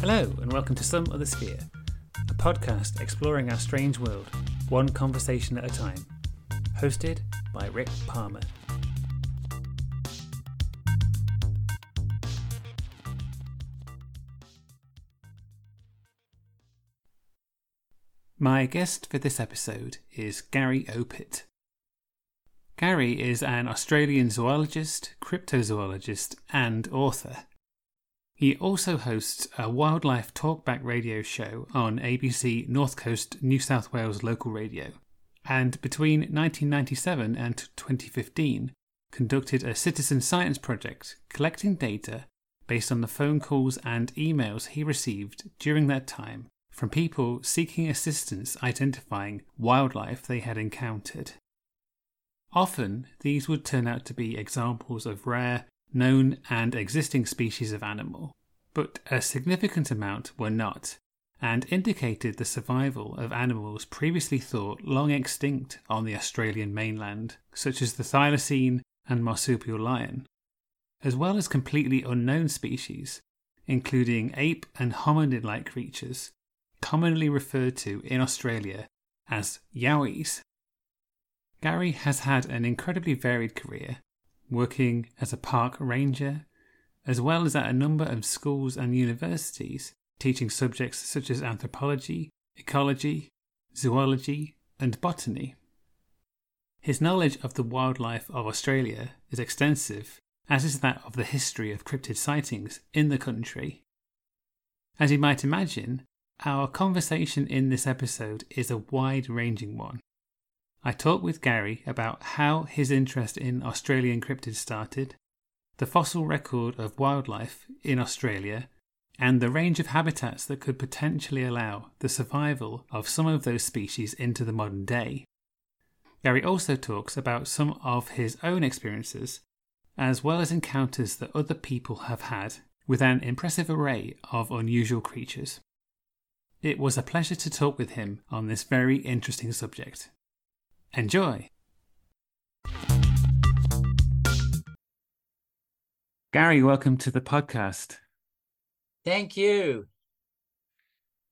Hello, and welcome to Some Other Sphere, a podcast exploring our strange world, one conversation at a time. Hosted by Rick Palmer. My guest for this episode is Gary Opit. Gary is an Australian zoologist, cryptozoologist, and author. He also hosts a wildlife talkback radio show on ABC North Coast New South Wales local radio, and between 1997 and 2015 conducted a citizen science project collecting data based on the phone calls and emails he received during that time from people seeking assistance identifying wildlife they had encountered. Often, these would turn out to be examples of rare, known, and existing species of animal, but a significant amount were not, and indicated the survival of animals previously thought long extinct on the Australian mainland, such as the thylacine and marsupial lion, as well as completely unknown species, including ape and hominid like creatures, commonly referred to in Australia as yowies. Gary has had an incredibly varied career, working as a park ranger, as well as at a number of schools and universities, teaching subjects such as anthropology, ecology, zoology, and botany. His knowledge of the wildlife of Australia is extensive, as is that of the history of cryptid sightings in the country. As you might imagine, our conversation in this episode is a wide ranging one. I talk with Gary about how his interest in Australian cryptids started, the fossil record of wildlife in Australia, and the range of habitats that could potentially allow the survival of some of those species into the modern day. Gary also talks about some of his own experiences, as well as encounters that other people have had with an impressive array of unusual creatures. It was a pleasure to talk with him on this very interesting subject. Enjoy! Gary, welcome to the podcast. Thank you.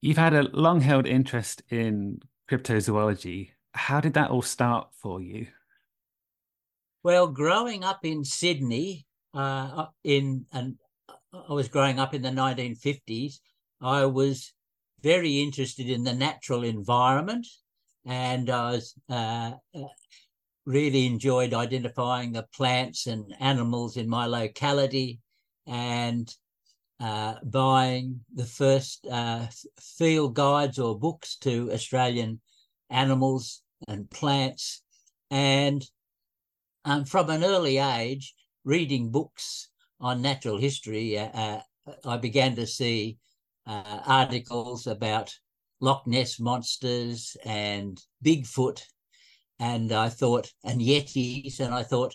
You've had a long held interest in cryptozoology. How did that all start for you? Well, growing up in Sydney, uh, in and I was growing up in the 1950s. I was very interested in the natural environment and I uh, uh, really enjoyed identifying the plants and animals in my locality and uh, buying the first uh, field guides or books to Australian animals and plants. And um, from an early age, reading books on natural history, uh, uh, I began to see uh, articles about Loch Ness monsters and Bigfoot, and I thought, and Yetis, and I thought,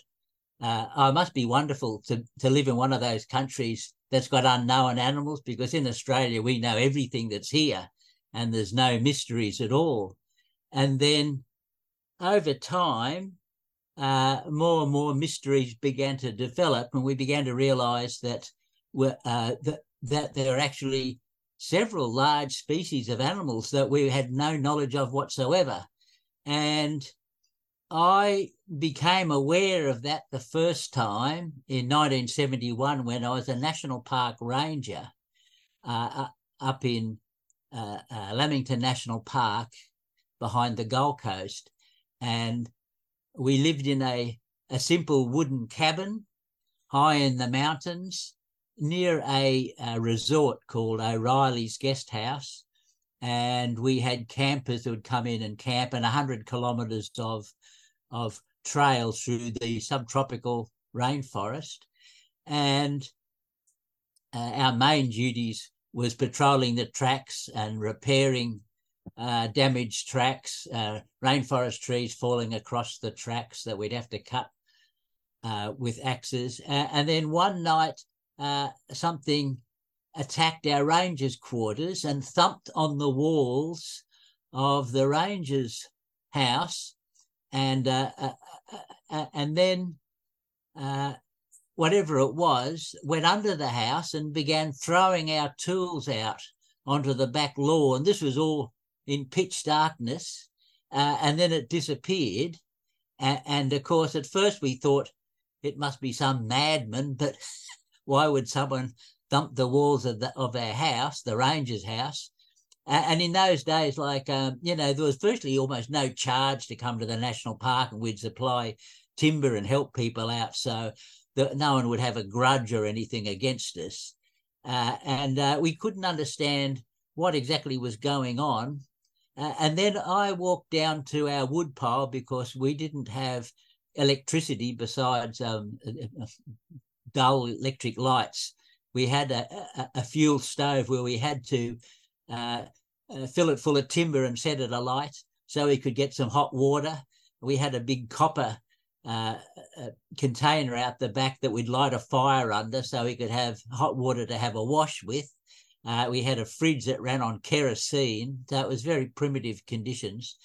uh, oh, must be wonderful to to live in one of those countries that's got unknown animals because in Australia we know everything that's here, and there's no mysteries at all. And then over time, uh, more and more mysteries began to develop, and we began to realise that we're uh, that that there are actually several large species of animals that we had no knowledge of whatsoever. And I became aware of that the first time in 1971 when I was a national park ranger uh, up in uh, uh, Lamington National Park behind the Gold Coast. And we lived in a, a simple wooden cabin high in the mountains near a, a resort called O'Reilly's Guest House, and we had campers who would come in and camp, and 100 kilometres of of trails through the subtropical rainforest, and uh, our main duties was patrolling the tracks and repairing uh, damaged tracks, uh, rainforest trees falling across the tracks that we'd have to cut uh, with axes. and then one night, uh, something attacked our rangers' quarters and thumped on the walls of the rangers' house, and uh, uh, uh, uh and then whatever it was, went under the house and began throwing our tools out onto the back lawn. This was all in pitch darkness. And then it disappeared. And, and, of course, at first we thought it must be some madman, but why would someone thump the walls of, the, of our house, the ranger's house? and in those days, like, um, you know, there was virtually almost no charge to come to the national park and we'd supply timber and help people out. So that no one would have a grudge or anything against us. Uh, and uh, we couldn't understand what exactly was going on. Uh, and then I walked down to our woodpile because we didn't have electricity besides um, dull electric lights. We had a, a, a, fuel stove where we had to uh, uh, fill it full of timber and set it alight so we could get some hot water. We had a big copper uh, container out the back that we'd light a fire under so we could have hot water to have a wash with. Uh, we had a fridge that ran on kerosene, so it was very primitive conditions.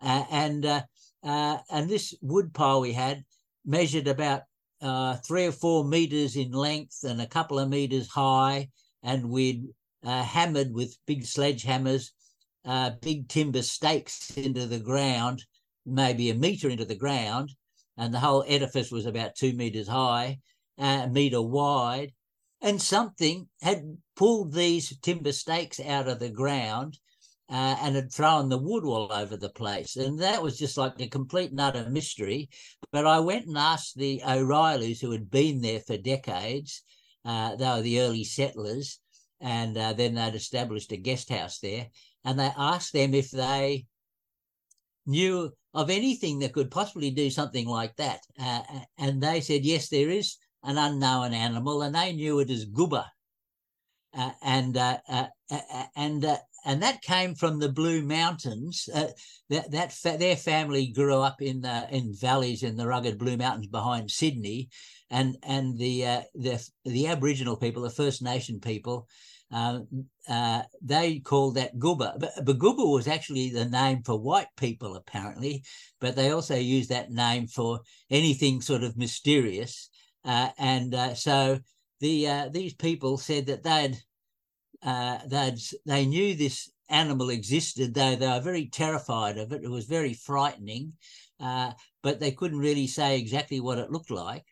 Uh, and uh, uh, and this wood pile we had measured about uh, three or four meters in length and a couple of meters high, and we'd uh, hammered with big sledgehammers, uh, big timber stakes into the ground, maybe a meter into the ground, and the whole edifice was about two meters high, a meter wide, and something had pulled these timber stakes out of the ground uh, and had thrown the wood all over the place. And that was just like a complete and utter mystery. But I went and asked the O'Reillys, who had been there for decades, uh, they were the early settlers, and uh, then they'd established a guest house there. And they asked them if they knew of anything that could possibly do something like that. Uh, and they said, yes, there is an unknown animal, and they knew it as gubba. Uh, and uh, uh, uh and uh, and that came from the Blue Mountains. that that fa- their family grew up in the in valleys in the rugged Blue Mountains behind Sydney, and and the the the Aboriginal people, the First Nation people, uh, uh, they called that Gubba. But, but Gubba was actually the name for white people, apparently, but they also used that name for anything sort of mysterious. Uh, and uh, so the uh, these people said that they'd uh, they'd they knew this animal existed, though they were very terrified of it. It was very frightening, but they couldn't really say exactly what it looked like.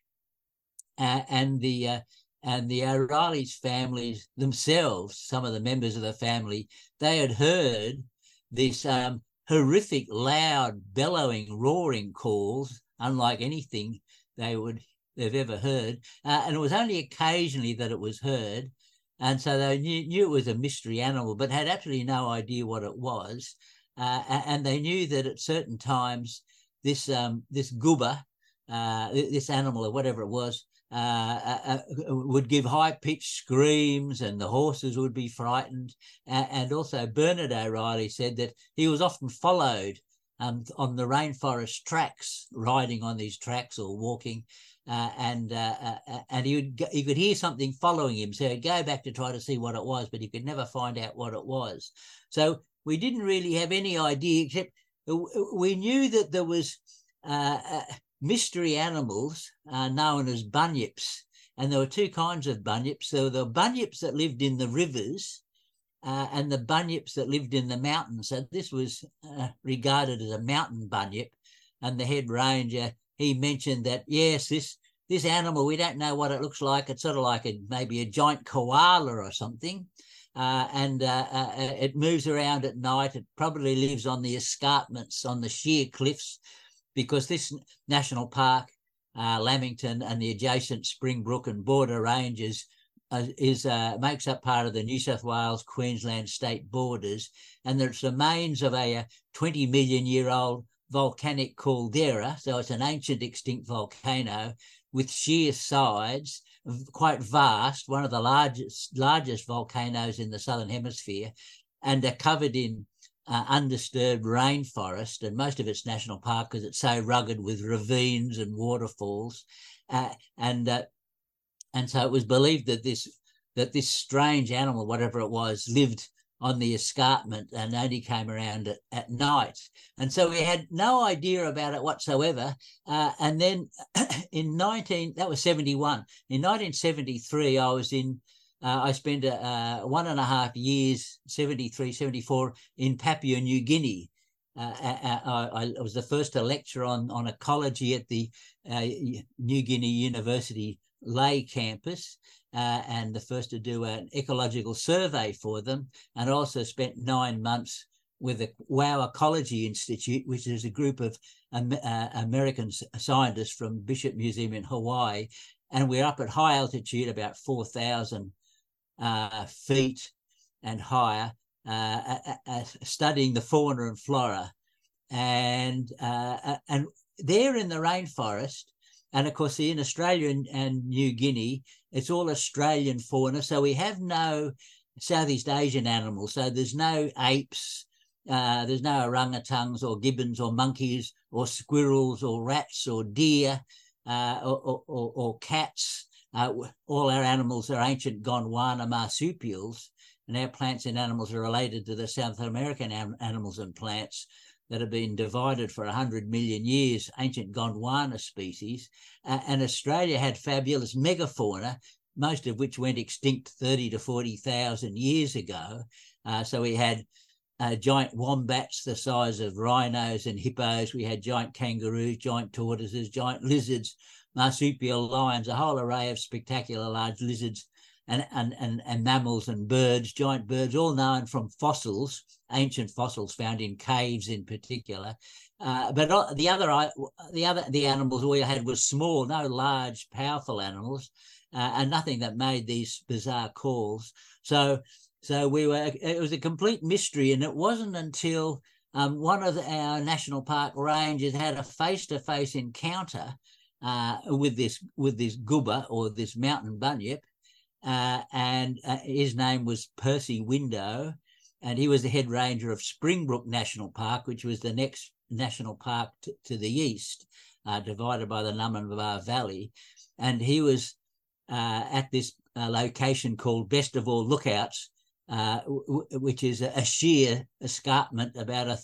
and the and the O'Reilly's families themselves, some of the members of the family, they had heard this um, horrific, loud, bellowing, roaring calls, unlike anything they would they've ever heard. Uh, and it was only occasionally that it was heard. And so they knew, knew, it was a mystery animal, but had absolutely no idea what it was. Uh, and they knew that at certain times, this um, this gubba, uh, this animal or whatever it was, uh, uh, uh, would give high pitched screams and the horses would be frightened. and also, Bernard O'Reilly said that he was often followed um, on the rainforest tracks, riding on these tracks or walking. Uh, and uh, uh, and he would he could hear something following him, so he'd go back to try to see what it was, but he could never find out what it was. So we didn't really have any idea, except we knew that there was mystery animals are known as bunyips. And there were two kinds of bunyips. There were the bunyips that lived in the rivers uh, and the bunyips that lived in the mountains. So this was uh, regarded as a mountain bunyip. And the head ranger, he mentioned that, yes, this this animal, we don't know what it looks like. It's sort of like a, maybe a giant koala or something. Uh, and uh, uh, it moves around at night. It probably lives on the escarpments, on the sheer cliffs because this national park, uh, Lamington and the adjacent Springbrook and border ranges uh, is uh, makes up part of the New South Wales Queensland state borders, and it's the remains of a, a uh, 20 million year old volcanic caldera. So it's an ancient extinct volcano with sheer sides, quite vast, one of the largest largest volcanoes in the southern hemisphere, and are covered in uh, undisturbed rainforest, and most of it's national park because it's so rugged with ravines and waterfalls, uh, and uh, and so it was believed that this that this strange animal, whatever it was, lived on the escarpment and only came around at, at night. And so we had no idea about it whatsoever. Uh, and then in 19, that was 71. In 1973, I was in, uh, I spent uh, one and a half years, 73, 74, in Papua New Guinea. Uh, uh, uh, I, I, was the first to lecture on, on ecology at the New Guinea University Lae campus uh, and the first to do an ecological survey for them, and also spent nine months with the Wau Ecology Institute, which is a group of uh, American scientists from Bishop Museum in Hawaii. And we're up at high altitude, about 4,000 uh, feet and higher, uh, studying the fauna and flora. And, uh, and there in the rainforest, and of course, in Australia and, and New Guinea, it's all Australian fauna. So we have no Southeast Asian animals. So there's no apes, uh, there's no orangutans or gibbons or monkeys or squirrels or rats or deer uh, or, or, or, cats. Uh, all our animals are ancient Gondwana marsupials, and our plants and animals are related to the South American am- animals and plants that have been divided for 100 million years, ancient Gondwana species. Uh, and Australia had fabulous megafauna, most of which went extinct 30 to 40,000 years ago. Uh, so we had uh, giant wombats the size of rhinos and hippos. We had giant kangaroos, giant tortoises, giant lizards, marsupial lions, a whole array of spectacular large lizards and, and, and, and mammals and birds, giant birds, all known from fossils, ancient fossils found in caves in particular. Uh, but the other, the other, the animals we had was small, no large, powerful animals, uh, and nothing that made these bizarre calls. So, so we were. It was a complete mystery, and it wasn't until um, one of our national park rangers had a face-to-face encounter uh, with this with this gubba or this mountain bunyip, uh, and uh, his name was Percy Window, and he was the head ranger of Springbrook National Park, which was the next national park t- to the east, uh, divided by the Numinbah Valley, and he was uh, at this uh, location called Best of All Lookouts, uh, w- which is a, a, sheer escarpment about a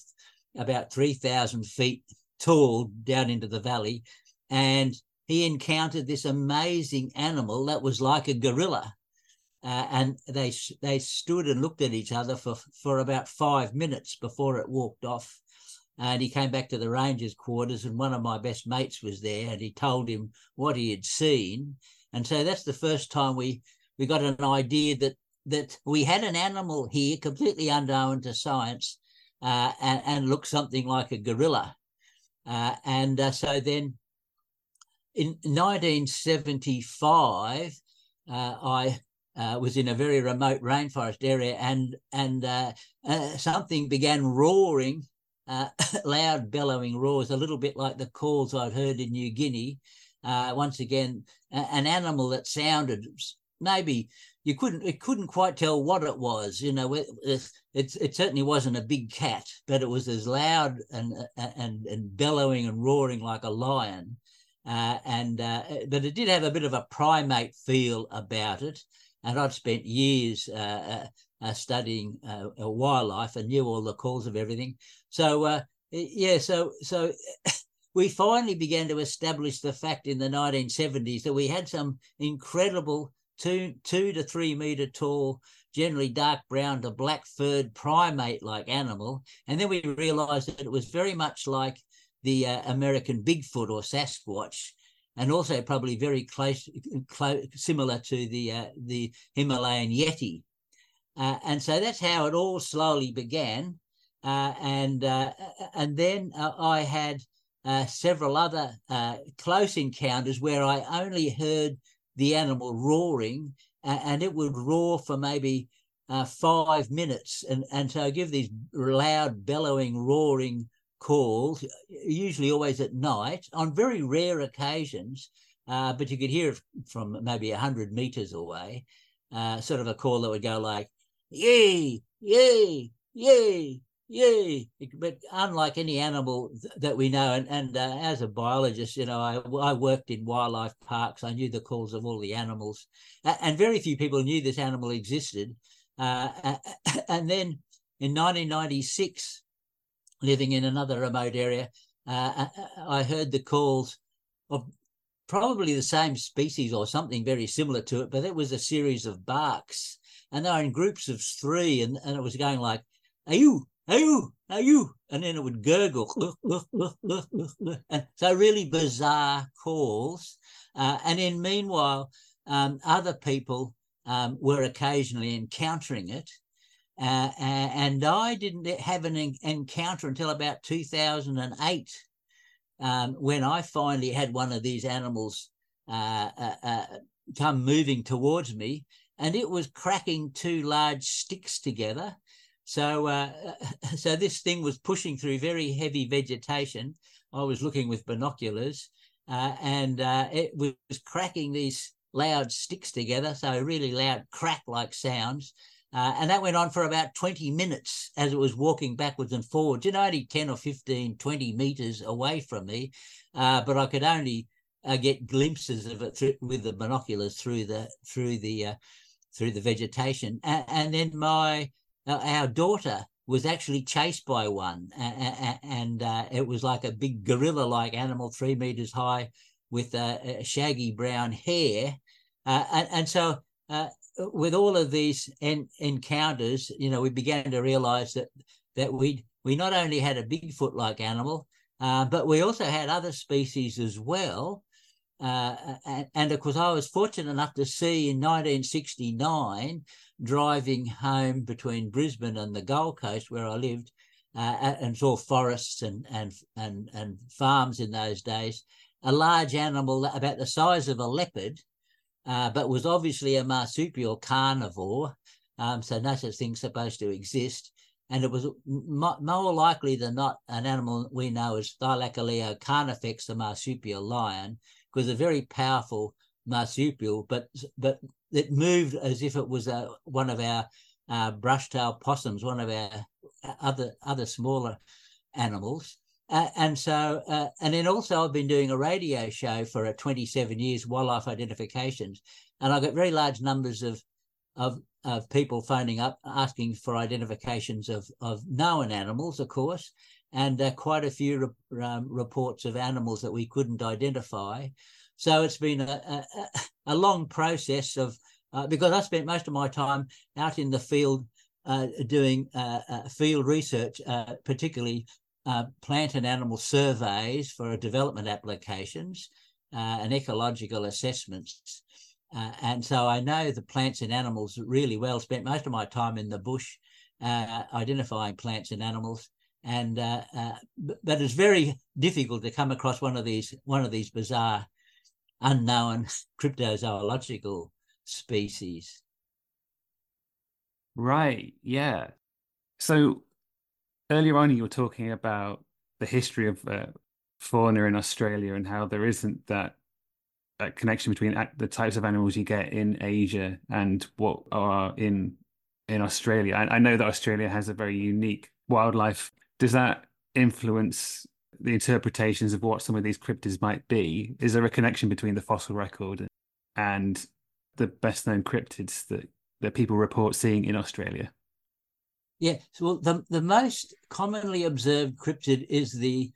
about three thousand feet tall down into the valley, and he encountered this amazing animal that was like a gorilla. Uh, and they they stood and looked at each other for, for about five minutes before it walked off. And he came back to the ranger's quarters, and one of my best mates was there, and he told him what he had seen. And so that's the first time we we got an idea that that we had an animal here completely unknown to science, uh, and, and looked something like a gorilla. Uh, and uh, so then in 1975, uh, I uh, was in a very remote rainforest area, and and uh, uh something began roaring, uh, loud bellowing roars, a little bit like the calls I'd heard in New Guinea. Uh, once again, an animal that sounded maybe you couldn't it couldn't quite tell what it was. You know, it, it, it certainly wasn't a big cat, but it was as loud and and and bellowing and roaring like a lion. Uh, and uh, but it did have a bit of a primate feel about it. And I'd spent years uh, uh, uh studying uh, wildlife and knew all the calls of everything. So yeah, so so we finally began to establish the fact in the 1970s that we had some incredible two two to three meter tall generally dark brown to black furred primate like animal and then we realized that it was very much like the uh, American Bigfoot or Sasquatch, and also probably very close, close similar to the uh, the Himalayan Yeti. Uh, and so that's how it all slowly began. Uh, and uh, and then uh, I had several other close encounters where I only heard the animal roaring, and it would roar for maybe five minutes, and and so I give these loud bellowing roaring calls, usually always at night, on very rare occasions, uh, but you could hear it from maybe 100 meters away, uh, sort of a call that would go like, yay, yay, yay, yay. But unlike any animal th- that we know, and, and uh, as a biologist, you know, I, I worked in wildlife parks. I knew the calls of all the animals, and very few people knew this animal existed. Uh, and then in 1996, living in another remote area, uh, I heard the calls of probably the same species or something very similar to it, but it was a series of barks. And they were in groups of three, and, and it was going like, Are you? Are you? Are you? And then it would gurgle. and so, really bizarre calls. Uh, and then, meanwhile, um, other people um, were occasionally encountering it. Uh, and I didn't have an encounter until about 2008 um, when I finally had one of these animals uh, uh, uh, come moving towards me, and it was cracking two large sticks together. So, uh, so this thing was pushing through very heavy vegetation. I was looking with binoculars, uh, and it was cracking these loud sticks together, so really loud crack-like sounds. Uh, and that went on for about 20 minutes as it was walking backwards and forwards, you know, only 10 or 15, 20 meters away from me. Uh, but I could only uh, get glimpses of it through, with the binoculars through the through the uh, through the vegetation. And, and then my uh, our daughter was actually chased by one, and uh, it was like a big gorilla-like animal, three meters high, with shaggy brown hair. and, and so with all of these en- encounters, you know, we began to realize that that we we not only had a Bigfoot like animal, uh, but we also had other species as well. Uh, and, and, of course, I was fortunate enough to see in 1969, driving home between Brisbane and the Gold Coast, where I lived, uh, and saw forests and, and and and farms in those days, a large animal about the size of a leopard uh, but was obviously a marsupial carnivore. Um, so no such thing supposed to exist. And it was more likely than not an animal we know as Thylacoleo carnifex, the marsupial lion, because a very powerful marsupial, but but it moved as if it was a, one of our uh, brush-tailed possums, one of our uh, other other smaller animals. Uh, and so, uh, and then also I've been doing a radio show for uh, 27 years, wildlife identifications, and I've got very large numbers of, of of people phoning up asking for identifications of of known animals, of course, and uh, quite a few re- um, reports of animals that we couldn't identify. So it's been a, a, a long process of uh, because I spent most of my time out in the field uh, doing uh, uh, field research, uh, particularly uh, plant and animal surveys for development applications uh, and ecological assessments. Uh, and so I know the plants and animals really well. Spent most of my time in the bush uh, identifying plants and animals, and uh, uh, but it's very difficult to come across one of these one of these bizarre, unknown cryptozoological species. Right. Yeah. So earlier on you were talking about the history of uh, fauna in Australia and how there isn't that, connection between the types of animals you get in Asia and what are in in Australia. I, I know that Australia has a very unique wildlife. Does that influence the interpretations of what some of these cryptids might be? Is there a connection between the fossil record and the best known cryptids that, that people report seeing in Australia? Yeah, so the, the most commonly observed cryptid is the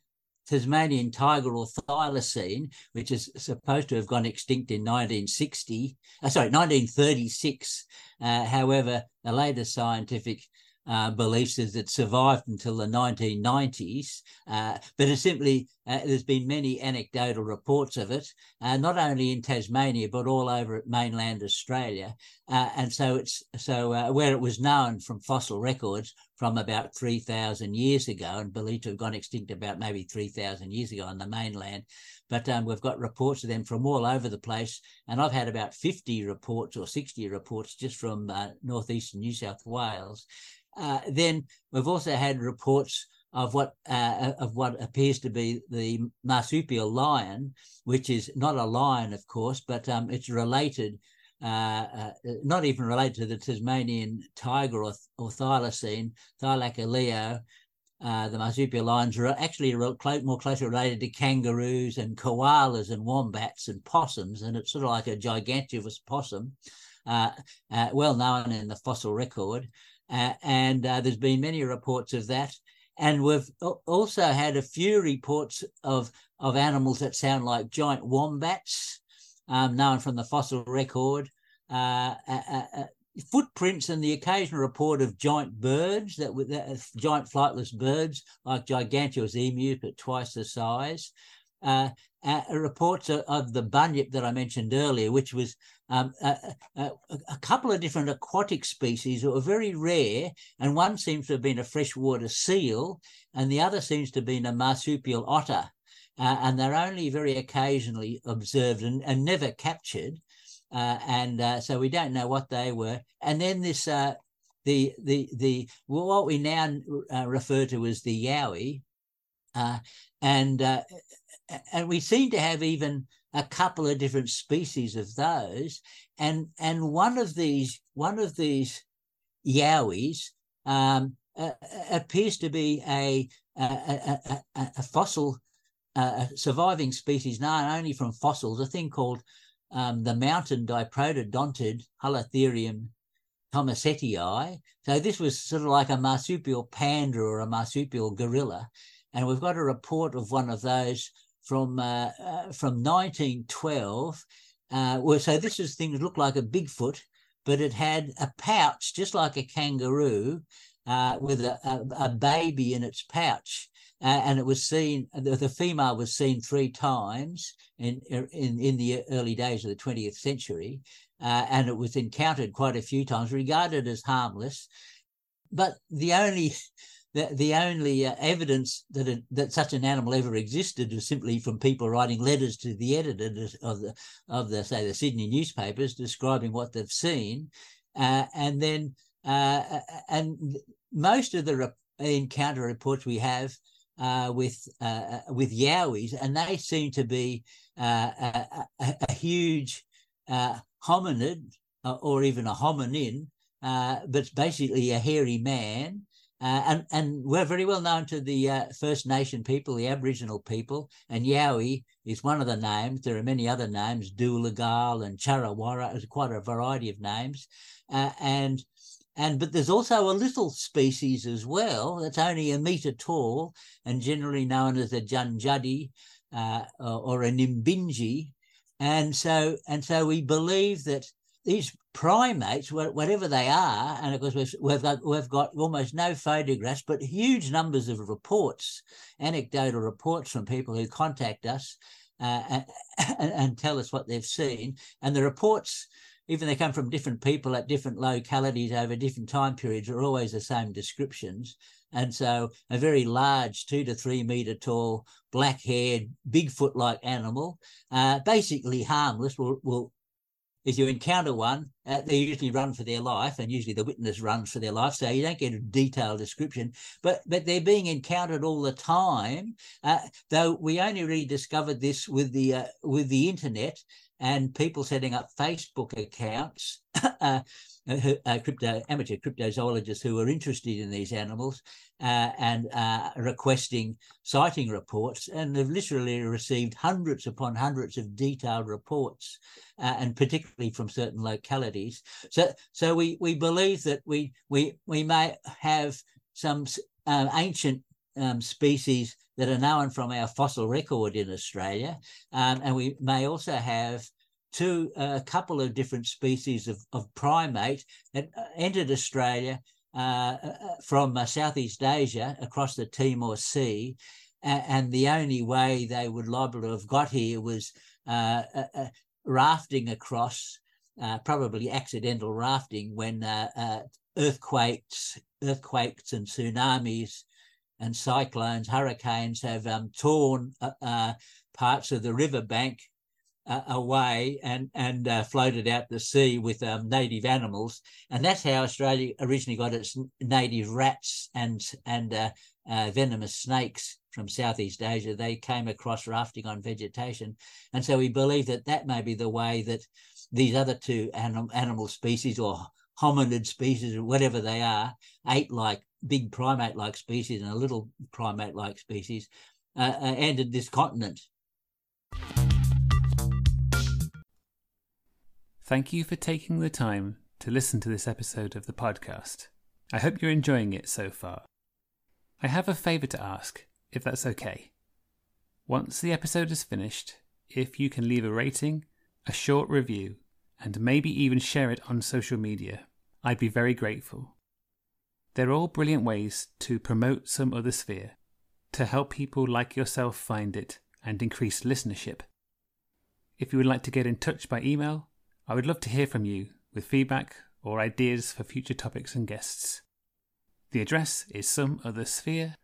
Tasmanian tiger or thylacine, which is supposed to have gone extinct in 1960, uh, sorry, 1936. Uh, however, the latest scientific uh, beliefs is it survived until the 1990s, uh, but it's simply uh, there's been many anecdotal reports of it, uh, not only in Tasmania but all over mainland Australia, uh, and so it's so where it was known from fossil records from about 3,000 years ago and believed to have gone extinct about maybe 3,000 years ago on the mainland. But um, we've got reports of them from all over the place. And I've had about 50 reports or 60 reports just from northeastern New South Wales. Uh, then we've also had reports of what uh, of what appears to be the marsupial lion, which is not a lion, of course, but um, it's related, uh, uh, not even related to the Tasmanian tiger or, or thylacine, Thylacoleo. Uh, the marsupial lions are actually more closely related to kangaroos and koalas and wombats and possums, and it's sort of like a gigantivous possum. uh, uh, well known in the fossil record. Uh, and there's been many reports of that. And we've also had a few reports of, of animals that sound like giant wombats, um, known from the fossil record. Uh, uh, uh, footprints and the occasional report of giant birds that were giant flightless birds like giganteous emus but twice the size uh, uh, reports of the bunyip that I mentioned earlier, which was um, a, a, a, couple of different aquatic species that were very rare, and one seems to have been a freshwater seal, and the other seems to have been a marsupial otter, uh, and they're only very occasionally observed and, and never captured, uh, and uh, so we don't know what they were. And then this. Uh, the the the what we now uh, refer to as the yowie, and and we seem to have even a couple of different species of those. And and one of these one of these yowies um, uh, appears to be a a, a, a, a fossil uh, surviving species known only from fossils a thing called um, the mountain diprotodontid Hulitherium tomasettii so this was sort of like a marsupial panda or a marsupial gorilla. And we've got a report of one of those from uh, uh, from 1912. Uh, well, so this is things look like a Bigfoot, but it had a pouch just like a kangaroo uh, with a, a, a, baby in its pouch. Uh, and it was seen, the, the, female was seen three times in, in, in the early days of the 20th century. Uh, and it was encountered quite a few times, regarded as harmless. But the only the, the only uh, evidence that that such an animal ever existed was simply from people writing letters to the editor of the of the say the Sydney newspapers describing what they've seen, uh, and then uh, and most of the re- encounter reports we have uh, with uh, with yowies, and they seem to be uh, a, a, a, huge hominid or even a hominin, but basically a hairy man uh, and, and we're very well known to the uh, First Nation people, the Aboriginal people, and Yowie is one of the names. There are many other names, Doolagal and Charawara, quite a variety of names. Uh, and and but there's also a little species as well that's only a metre tall and generally known as a Janjadi uh, or a Nimbinji. And so and so we believe that these primates, whatever they are, and of course we've, got, we've got almost no photographs, but huge numbers of reports, anecdotal reports from people who contact us uh, and, and, tell us what they've seen. And the reports, even they come from different people at different localities over different time periods, are always the same descriptions. And so a very large, two to three meter tall, black haired, Bigfoot like animal, uh, basically harmless, will, will if you encounter one, uh, they usually run for their life, and usually the witness runs for their life, so you don't get a detailed description. But but they're being encountered all the time. Uh, though we only really discovered this with the uh, with the internet and people setting up Facebook accounts. Uh, crypto amateur cryptozoologists who are interested in these animals uh, and uh, requesting sighting reports, and they've literally received hundreds upon hundreds of detailed reports, uh, and particularly from certain localities. So, so we we believe that we we we may have some uh, ancient um, species that are known from our fossil record in Australia, um, and we may also have to a couple of different species of, of primate that uh, entered Australia uh, uh, from uh, Southeast Asia across the Timor Sea. and the only way they would liable to have got here was uh, uh, rafting across, probably accidental rafting, when earthquakes, earthquakes and tsunamis and cyclones, hurricanes have um, torn parts of the riverbank uh, away and and uh, floated out the sea with um, native animals, and that's how Australia originally got its native rats and and uh, uh, venomous snakes from Southeast Asia. They came across rafting on vegetation, and so we believe that that may be the way that these other two anim- animal species or hominid species or whatever they are, ate like big primate-like species and a little primate-like species, uh, uh, entered this continent. Thank you for taking the time to listen to this episode of the podcast. I hope you're enjoying it so far. I have a favour to ask, if that's okay. Once the episode is finished, if you can leave a rating, a short review, and maybe even share it on social media, I'd be very grateful. They're all brilliant ways to promote some other sphere, to help people like yourself find it and increase listenership. If you would like to get in touch by email, I would love to hear from you with feedback or ideas for future topics and guests. The address is someothersphere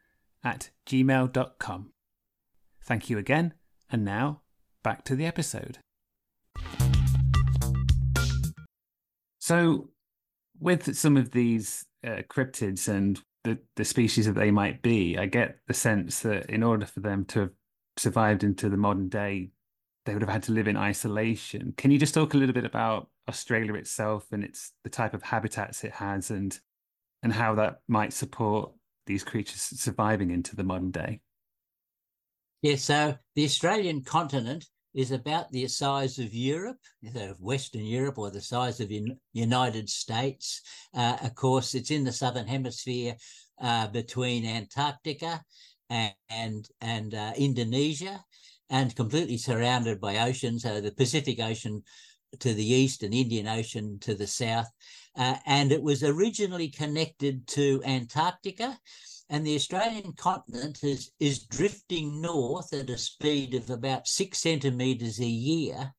at gmail.com. Thank you again, and now back to the episode. So, with some of these uh, cryptids and the, the species that they might be, I get the sense that in order for them to have survived into the modern day, they would have had to live in isolation. Can you just talk a little bit about Australia itself and its the type of habitats it has and and how that might support these creatures surviving into the modern day? Yeah, so the Australian continent is about the size of Europe, of Western Europe, or the size of United States. Uh, of course, it's in the southern hemisphere uh, between Antarctica and and, and uh, Indonesia, and completely surrounded by oceans. So the Pacific Ocean to the east and Indian Ocean to the south. Uh, and it was originally connected to Antarctica and the Australian continent is, is drifting north at a speed of about six centimetres a year.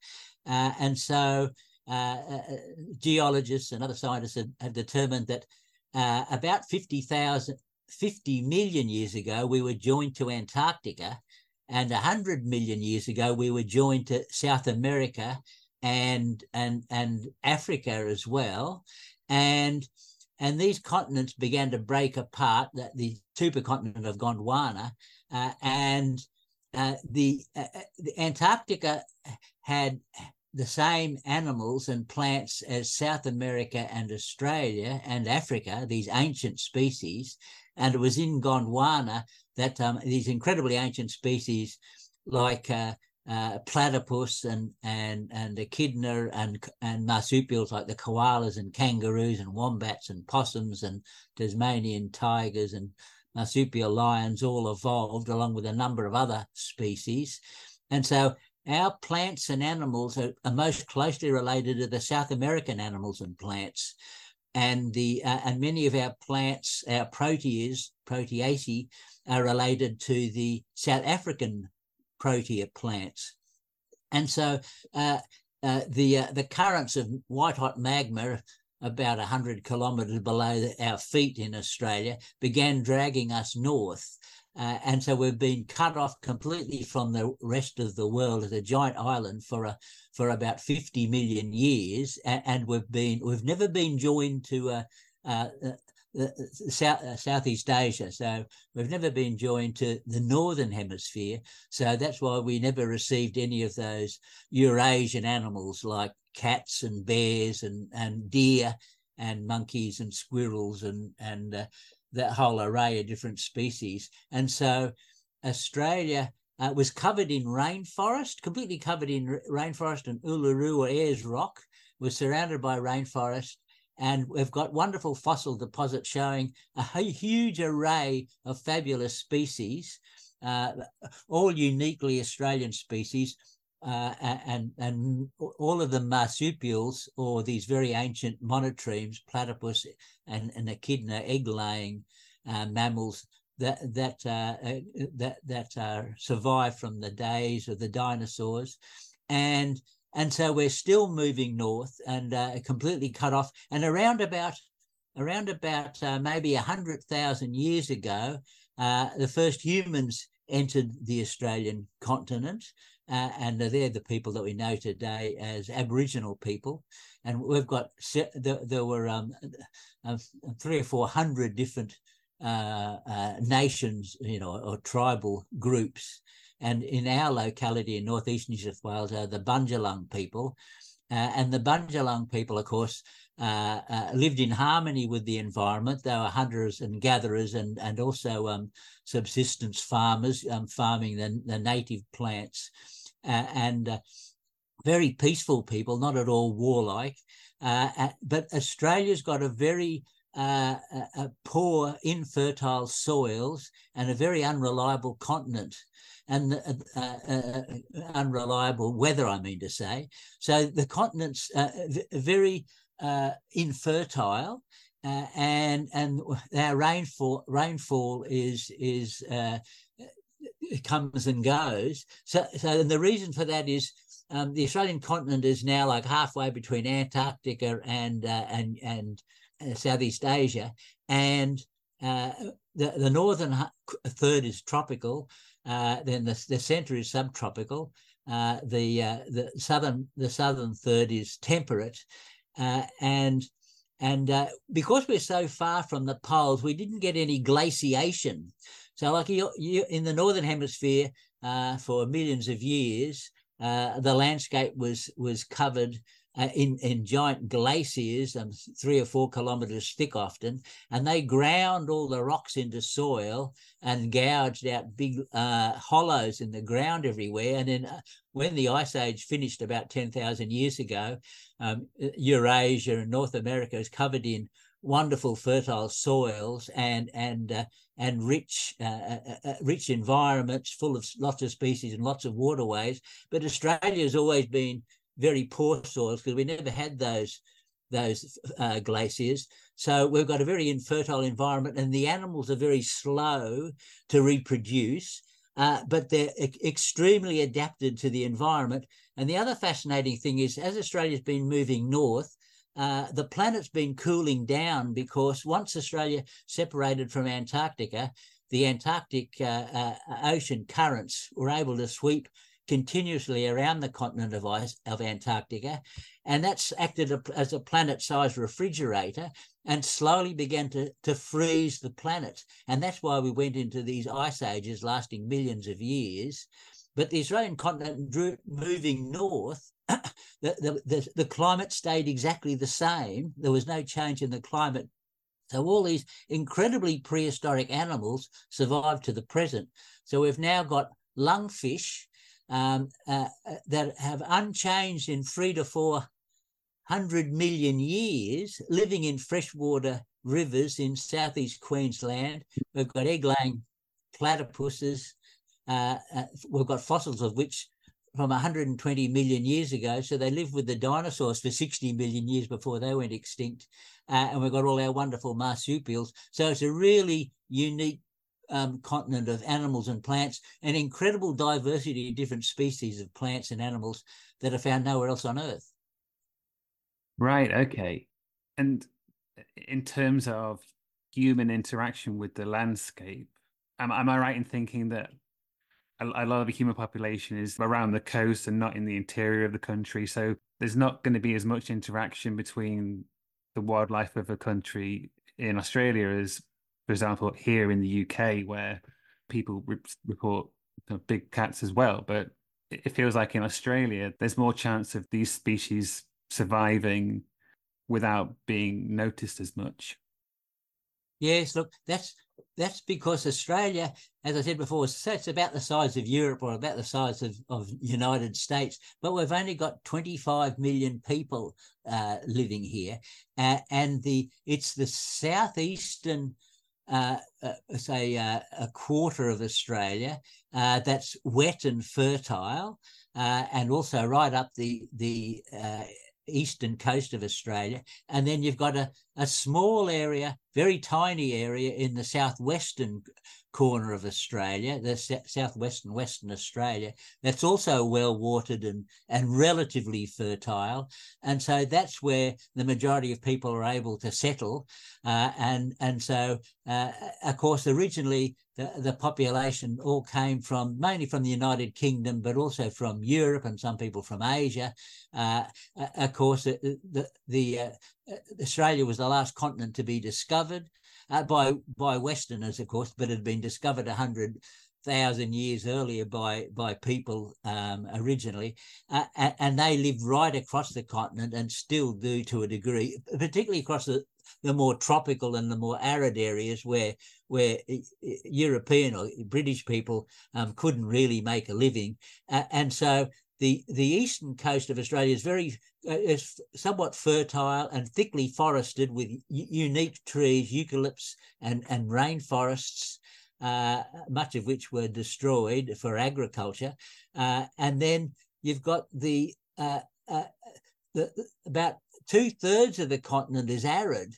Uh, and so uh, uh, geologists and other scientists have, have determined that uh, about 50,000, 50 million years ago, we were joined to Antarctica, and 100 million years ago, we were joined to South America and, and, and Africa as well. And and these continents began to break apart. That the supercontinent of Gondwana uh, and uh, the, uh, uh, the Antarctica had the same animals and plants as South America and Australia and Africa, these ancient species. And it was in Gondwana that um, these incredibly ancient species like uh, uh, platypus and and and echidna and and marsupials like the koalas and kangaroos and wombats and possums and Tasmanian tigers and marsupial lions all evolved along with a number of other species, and so our plants and animals are, are most closely related to the South American animals and plants. And the uh, and many of our plants, our proteas, proteaceae, are related to the South African protea plants. And so uh, uh, the uh, the currents of white hot magma about 100 kilometres below our feet in Australia began dragging us north. Uh, and so we've been cut off completely from the rest of the world as a giant island for a for about 50 million years, and, and we've been we've never been joined to uh, uh, South, uh, Southeast Asia. So we've never been joined to the Northern Hemisphere. So that's why we never received any of those Eurasian animals like cats and bears and, and deer and monkeys and squirrels and, and uh, that whole array of different species. And so Australia uh, was covered in rainforest, completely covered in rainforest and Uluru or Ayers Rock was surrounded by rainforest and we've got wonderful fossil deposits showing a huge array of fabulous species, uh, all uniquely Australian species, uh, and and all of the marsupials or these very ancient monotremes, platypus and, and echidna, egg-laying uh, mammals that that uh, uh, that that survived from the days of the dinosaurs, and and so we're still moving north and uh, completely cut off. And around about around about maybe a hundred thousand years ago, the first humans entered the Australian continent, uh, and they're the people that we know today as Aboriginal people. And we've got there, there were um, uh, three or four hundred different uh, nations, you know, or tribal groups and in our locality in northeast New South Wales are the Bundjalung people. Uh, and the Bundjalung people, of course, uh, uh, lived in harmony with the environment. They were hunters and gatherers and, and also um, subsistence farmers, um, farming the, the native plants. Uh, and uh, very peaceful people, not at all warlike. Uh, but Australia's got a very uh, a, poor, infertile soils and a very unreliable continent and uh, uh, uh, unreliable weather, I mean to say. So the continent's uh, very infertile. and and our rainfall rainfall is is comes and goes. So so and the reason for that is um, the Australian continent is now like halfway between Antarctica and uh, and and uh, Southeast Asia, and uh, the the northern third is tropical. Uh, then the the centre is subtropical. Uh, the uh, the southern the southern third is temperate, and and because we're so far from the poles, we didn't get any glaciation. So, like you, you in the northern hemisphere, for millions of years, uh, the landscape was was covered uh, in in giant glaciers, um, three or four kilometers thick often, and they ground all the rocks into soil and gouged out big uh, hollows in the ground everywhere. And then uh, when the ice age finished about ten thousand years ago, um, Eurasia and North America is covered in wonderful fertile soils and and uh, and rich uh, uh, uh, uh, rich environments full of lots of species and lots of waterways. But Australia has always been very poor soils because we never had those those uh, glaciers. So we've got a very infertile environment, and the animals are very slow to reproduce. but they're e- extremely adapted to the environment. And the other fascinating thing is, as Australia's been moving north, uh, the planet's been cooling down because once Australia separated from Antarctica, the Antarctic uh, uh, ocean currents were able to sweep continuously around the continent of, ice, of Antarctica, and that's acted as a planet-sized refrigerator and slowly began to, to freeze the planet. And that's why we went into these ice ages lasting millions of years. But the Australian continent drew, moving north the, the, the, the climate stayed exactly the same. There was no change in the climate so all these incredibly prehistoric animals survived to the present. So we've now got lungfish um, uh, uh, that have unchanged in three to four hundred million years, living in freshwater rivers in southeast Queensland. We've got egg-laying platypuses. Uh, uh, we've got fossils of which from 120 million years ago. So they lived with the dinosaurs for 60 million years before they went extinct. Uh, and we've got all our wonderful marsupials. So it's a really unique um, continent of animals and plants, an incredible diversity of different species of plants and animals that are found nowhere else on Earth. Right. Okay. And in terms of human interaction with the landscape, am, am I right in thinking that a, a lot of the human population is around the coast and not in the interior of the country. So there's not going to be as much interaction between the wildlife of a country in Australia as, for example, here in the UK, where people re- report big cats as well. But it feels like in Australia, there's more chance of these species surviving without being noticed as much. Yes, look, that's that's because Australia, as I said before, it's about the size of Europe or about the size of, of United States, but we've only got 25 million people uh, living here, uh, and the it's the southeastern. Uh, uh say uh, a quarter of Australia uh, that's wet and fertile, and also right up the the eastern coast of Australia. And then you've got a, a small area, very tiny area in the southwestern corner of Australia, the southwestern Western Australia, that's also well watered and, and relatively fertile. And so that's where the majority of people are able to settle. Uh, and, and so, uh, of course, originally the, the population all came from mainly from the United Kingdom, but also from Europe and some people from Asia. Uh, of course, the, the, the uh, Australia was the last continent to be discovered uh, by by Westerners, of course, but had been discovered a hundred thousand years earlier by by people um, originally, uh, and they lived right across the continent and still do to a degree, particularly across the, the more tropical and the more arid areas where where European or British people um, couldn't really make a living, uh, and so the the eastern coast of Australia is very is somewhat fertile and thickly forested with unique trees, eucalypts and and rainforests. Uh, much of which were destroyed for agriculture, uh, and then you've got the, uh, uh, the, about two thirds of the continent is arid,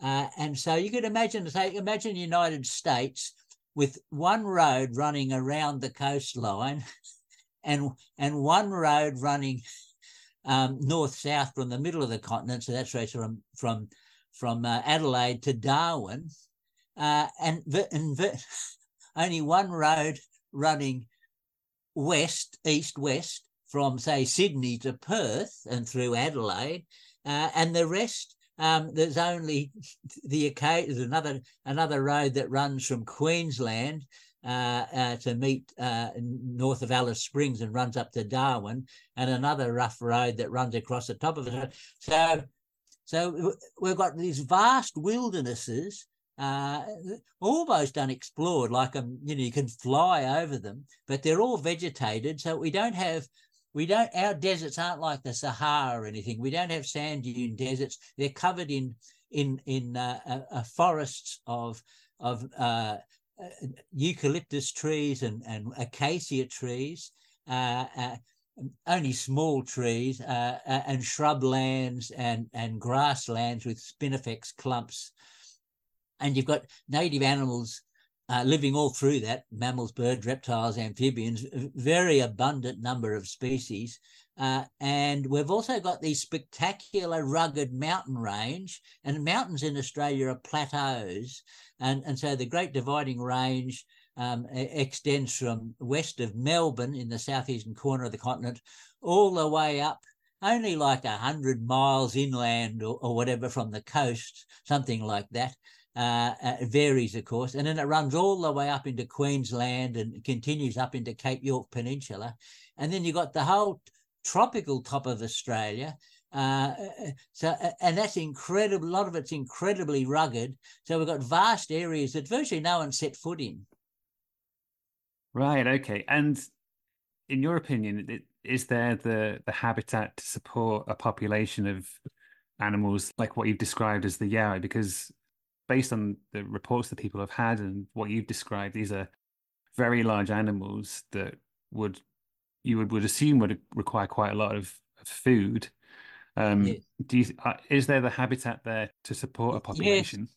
and so you could imagine say imagine United States with one road running around the coastline and and one road running um, north south from the middle of the continent. So that's right from from from uh, Adelaide to Darwin, uh, and, and only one road running west east west from say Sydney to Perth and through Adelaide, uh, and the rest um, there's only the there's another another road that runs from Queensland to meet uh, north of Alice Springs and runs up to Darwin, and another rough road that runs across the top of it. So, so we've got these vast wildernesses, uh, almost unexplored. Like um, you know, you can fly over them, but they're all vegetated. So we don't have. We don't. Our deserts aren't like the Sahara or anything. We don't have sand dune deserts. They're covered in in in uh, uh, forests of of uh, uh, eucalyptus trees and, and acacia trees, uh, uh, only small trees, uh, and shrublands and, and grasslands with spinifex clumps. And you've got native animals uh, living all through that mammals, birds, reptiles, amphibians, very abundant number of species. Uh, and we've also got these spectacular rugged mountain range, and mountains in Australia are plateaus. And, and so the Great Dividing Range um, extends from west of Melbourne in the southeastern corner of the continent all the way up only like a hundred miles inland or, or, whatever from the coast, something like that. Uh, uh, it varies, of course, and then it runs all the way up into Queensland and continues up into Cape York Peninsula, and then you've got the whole tropical top of Australia. Uh, so, and that's incredible. A lot of it's incredibly rugged. So we've got vast areas that virtually no one set foot in. Right. Okay. And in your opinion, is there the the habitat to support a population of animals like what you've described as the Yowie? Because based on the reports that people have had and what you've described, these are very large animals that would you would, would assume would require quite a lot of, food. Um, yes. Do you uh, is there the habitat there to support a population?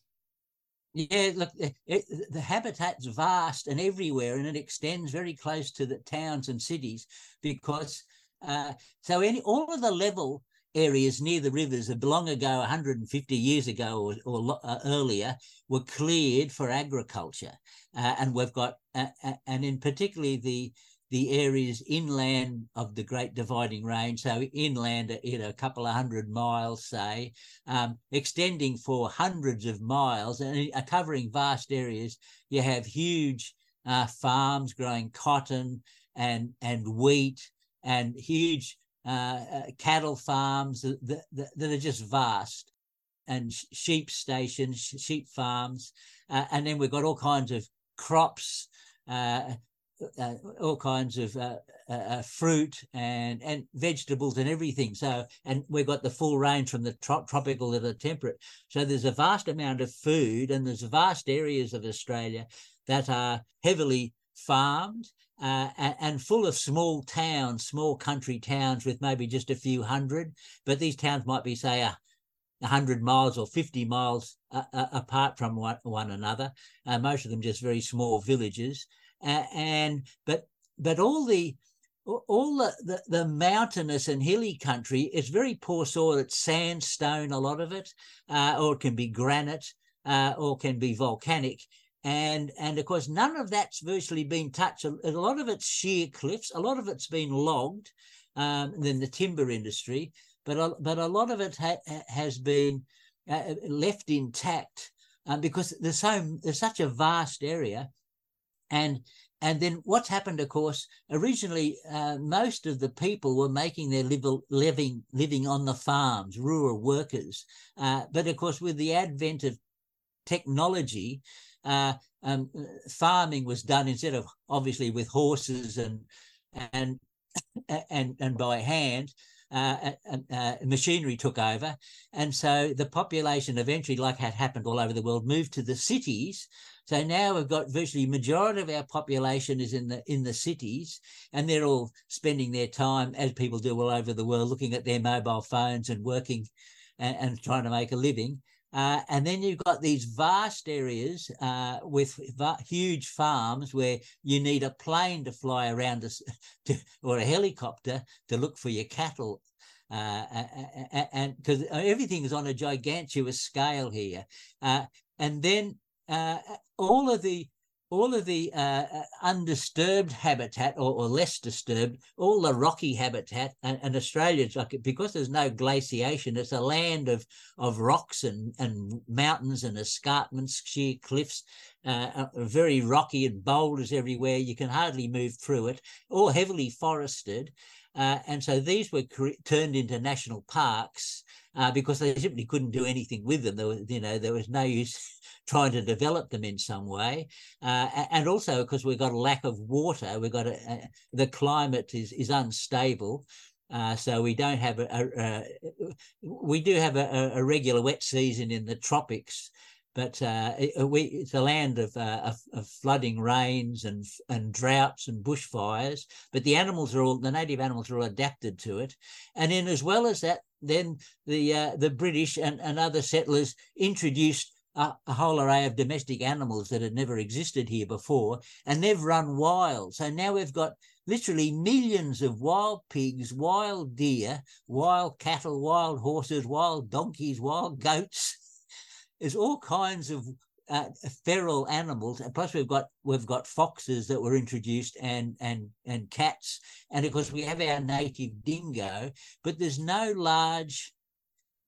Yes. Yeah, look, it, the habitat's vast and everywhere, and it extends very close to the towns and cities because uh, so any all of the level areas near the rivers that long ago, 150 years ago or, or uh, earlier, were cleared for agriculture, uh, and we've got uh, uh and in particularly the the areas inland of the Great Dividing Range, so inland, you know, a couple of hundred miles, say, um, extending for hundreds of miles and uh, covering vast areas. You have huge uh, farms growing cotton and and wheat and huge uh, uh, cattle farms that, that, that, are just vast and sheep stations, sheep farms, uh, and then we've got all kinds of crops, uh, uh, all kinds of uh, uh, uh, fruit and and vegetables and everything. So and we've got the full range from the tro- tropical to the temperate. So there's a vast amount of food, and there's vast areas of Australia that are heavily farmed uh, and, full of small towns, small country towns with maybe just a few hundred. But these towns might be say a 100 miles or 50 miles uh, apart from one, one another. most of them just very small villages uh, and but but all the all the, the, the, mountainous and hilly country is very poor soil. It's sandstone, a lot of it, uh, or it can be granite, uh, or can be volcanic. And and of course, none of that's virtually been touched. A, a lot of it's sheer cliffs. A lot of it's been logged. Um, in the timber industry, but a, but a lot of it ha, has been uh, left intact um, because there's so there's such a vast area and and then what's happened, of course, originally uh, most of the people were making their living living on the farms, rural workers. Uh, but of course, with the advent of technology, uh, um, farming was done instead of obviously with horses and and and and by hand. Uh, uh, machinery took over, and so the population eventually, like had happened all over the world, moved to the cities. So now we've got virtually majority of our population is in the in the cities, and they're all spending their time, as people do all over the world, looking at their mobile phones and working and, and trying to make a living. Uh, and then you've got these vast areas uh, with va- huge farms where you need a plane to fly around a, to, or a helicopter to look for your cattle. Uh, and because everything is on a gigantuous scale here. Uh, and then uh, all of the all of the uh, uh, undisturbed habitat or, or, less disturbed, all the rocky habitat, and, and Australia's like because there's no glaciation, it's a land of of rocks and and mountains and escarpments, sheer cliffs, uh, uh very rocky and boulders everywhere. You can hardly move through it, all heavily forested. Uh, and so these were cre- turned into national parks uh, because they simply couldn't do anything with them. There was, you know, there was no use trying to develop them in some way, uh, and also because we've got a lack of water, we've got a, a, the climate is is unstable. Uh, so we don't have a, a, we do have a, regular wet season in the tropics, but uh, it, we, it's a land of, uh, of, of, flooding rains and and droughts and bushfires. But the animals are all the native animals are all adapted to it, and then as well as that, then the uh, the British and, and other settlers introduced a, whole array of domestic animals that had never existed here before, and they've run wild. So now we've got literally millions of wild pigs, wild deer, wild cattle, wild horses, wild donkeys, wild goats. There's all kinds of uh, feral animals, and plus we've got we've got foxes that were introduced and and and cats, and of course we have our native dingo, but there's no large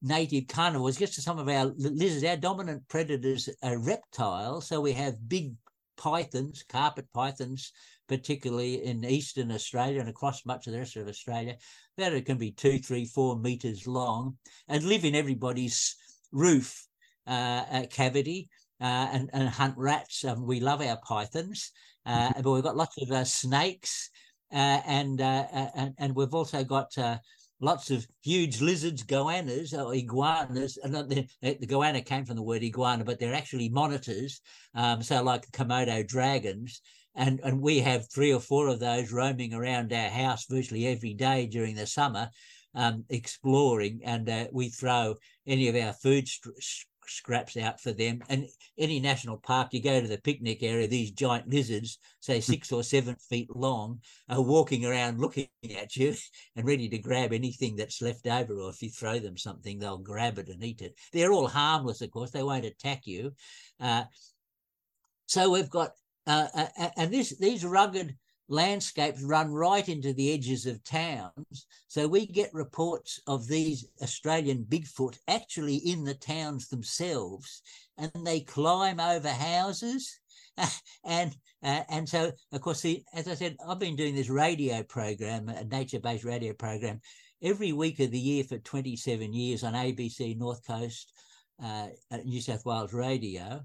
native carnivores, gets to some of our lizards. Our dominant predators are reptiles. So we have big pythons, carpet pythons, particularly in eastern Australia and across much of the rest of Australia, that can be two, three, four meters long and live in everybody's roof uh, cavity uh, and, and, hunt rats. Um, we love our pythons, uh, but we've got lots of uh, snakes. Uh, and, uh, and and we've also got lots of huge lizards, goannas or iguanas. And the, the goanna came from the word iguana, but they're actually monitors. Um, so like Komodo dragons. And, and we have three or four of those roaming around our house virtually every day during the summer, um, exploring. And uh, we throw any of our food st- scraps out for them. And any national park, you go to the picnic area, these giant lizards, say hmm. six or seven feet long, are walking around looking at you and ready to grab anything that's left over. Or if you throw them something, they'll grab it and eat it. They're all harmless, of course, they won't attack you. Uh, so we've got, uh, uh, and this these rugged landscapes run right into the edges of towns. So we get reports of these Australian Bigfoot actually in the towns themselves, and they climb over houses. and uh, and so of course, the, as I said, I've been doing this radio program, a nature-based radio program, every week of the year for 27 years on ABC North Coast, uh, New South Wales Radio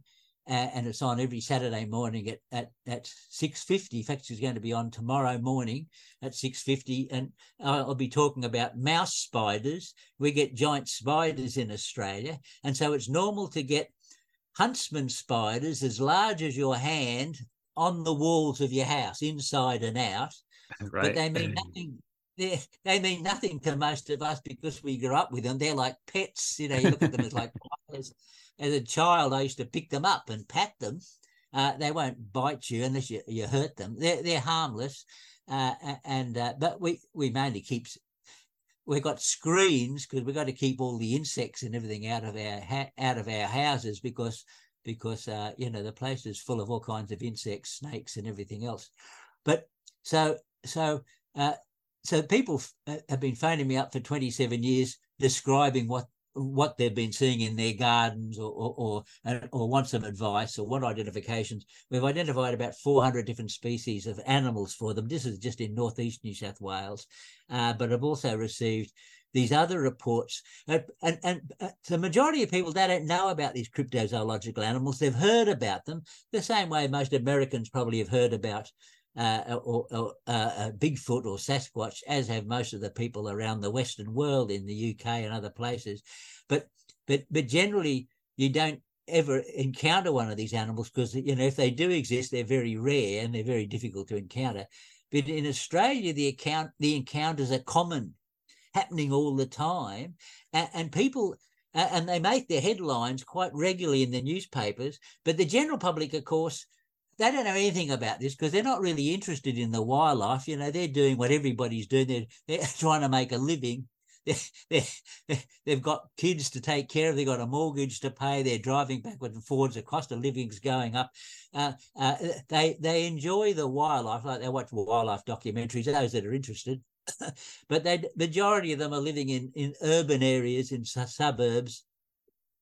and it's on every Saturday morning at at, at six fifty. In fact, it's going to be on tomorrow morning at six fifty, and I'll be talking about mouse spiders. We get giant spiders in Australia, and so it's normal to get huntsman spiders as large as your hand on the walls of your house, inside and out. Right. But they mean nothing. They, they mean nothing to most of us because we grew up with them. They're like pets. You know, you look at them as like as a child, I used to pick them up and pat them. Uh, they won't bite you unless you, you hurt them. They're they're harmless, uh, and uh, but we we mainly keep we've got screens because we've got to keep all the insects and everything out of our out of our houses because because uh, you know the place is full of all kinds of insects, snakes, and everything else. But so so uh, so people f- have been phoning me up for 27 years describing what what they've been seeing in their gardens or, or, or, or want some advice or want identifications. We've identified about 400 different species of animals for them. This is just in northeast New South Wales, uh, but I've also received these other reports. Uh, and, and uh, the majority of people, they don't know about these cryptozoological animals. They've heard about them the same way most Americans probably have heard about uh, or, or uh, Bigfoot or Sasquatch, as have most of the people around the Western world in the UK and other places. But but but generally, you don't ever encounter one of these animals because you know if they do exist, they're very rare and they're very difficult to encounter. But in Australia, the account the encounters are common, happening all the time, and, and people and they make their headlines quite regularly in the newspapers. But the general public, of course, they don't know anything about this because they're not really interested in the wildlife. You know, they're doing what everybody's doing. They're, they're trying to make a living. They're, they're, they've got kids to take care of. They've got a mortgage to pay. They're driving backwards and forwards. The cost of living's going up. Uh, uh, they they enjoy the wildlife, like they watch wildlife documentaries. Those that are interested, but the majority of them are living in in urban areas in suburbs,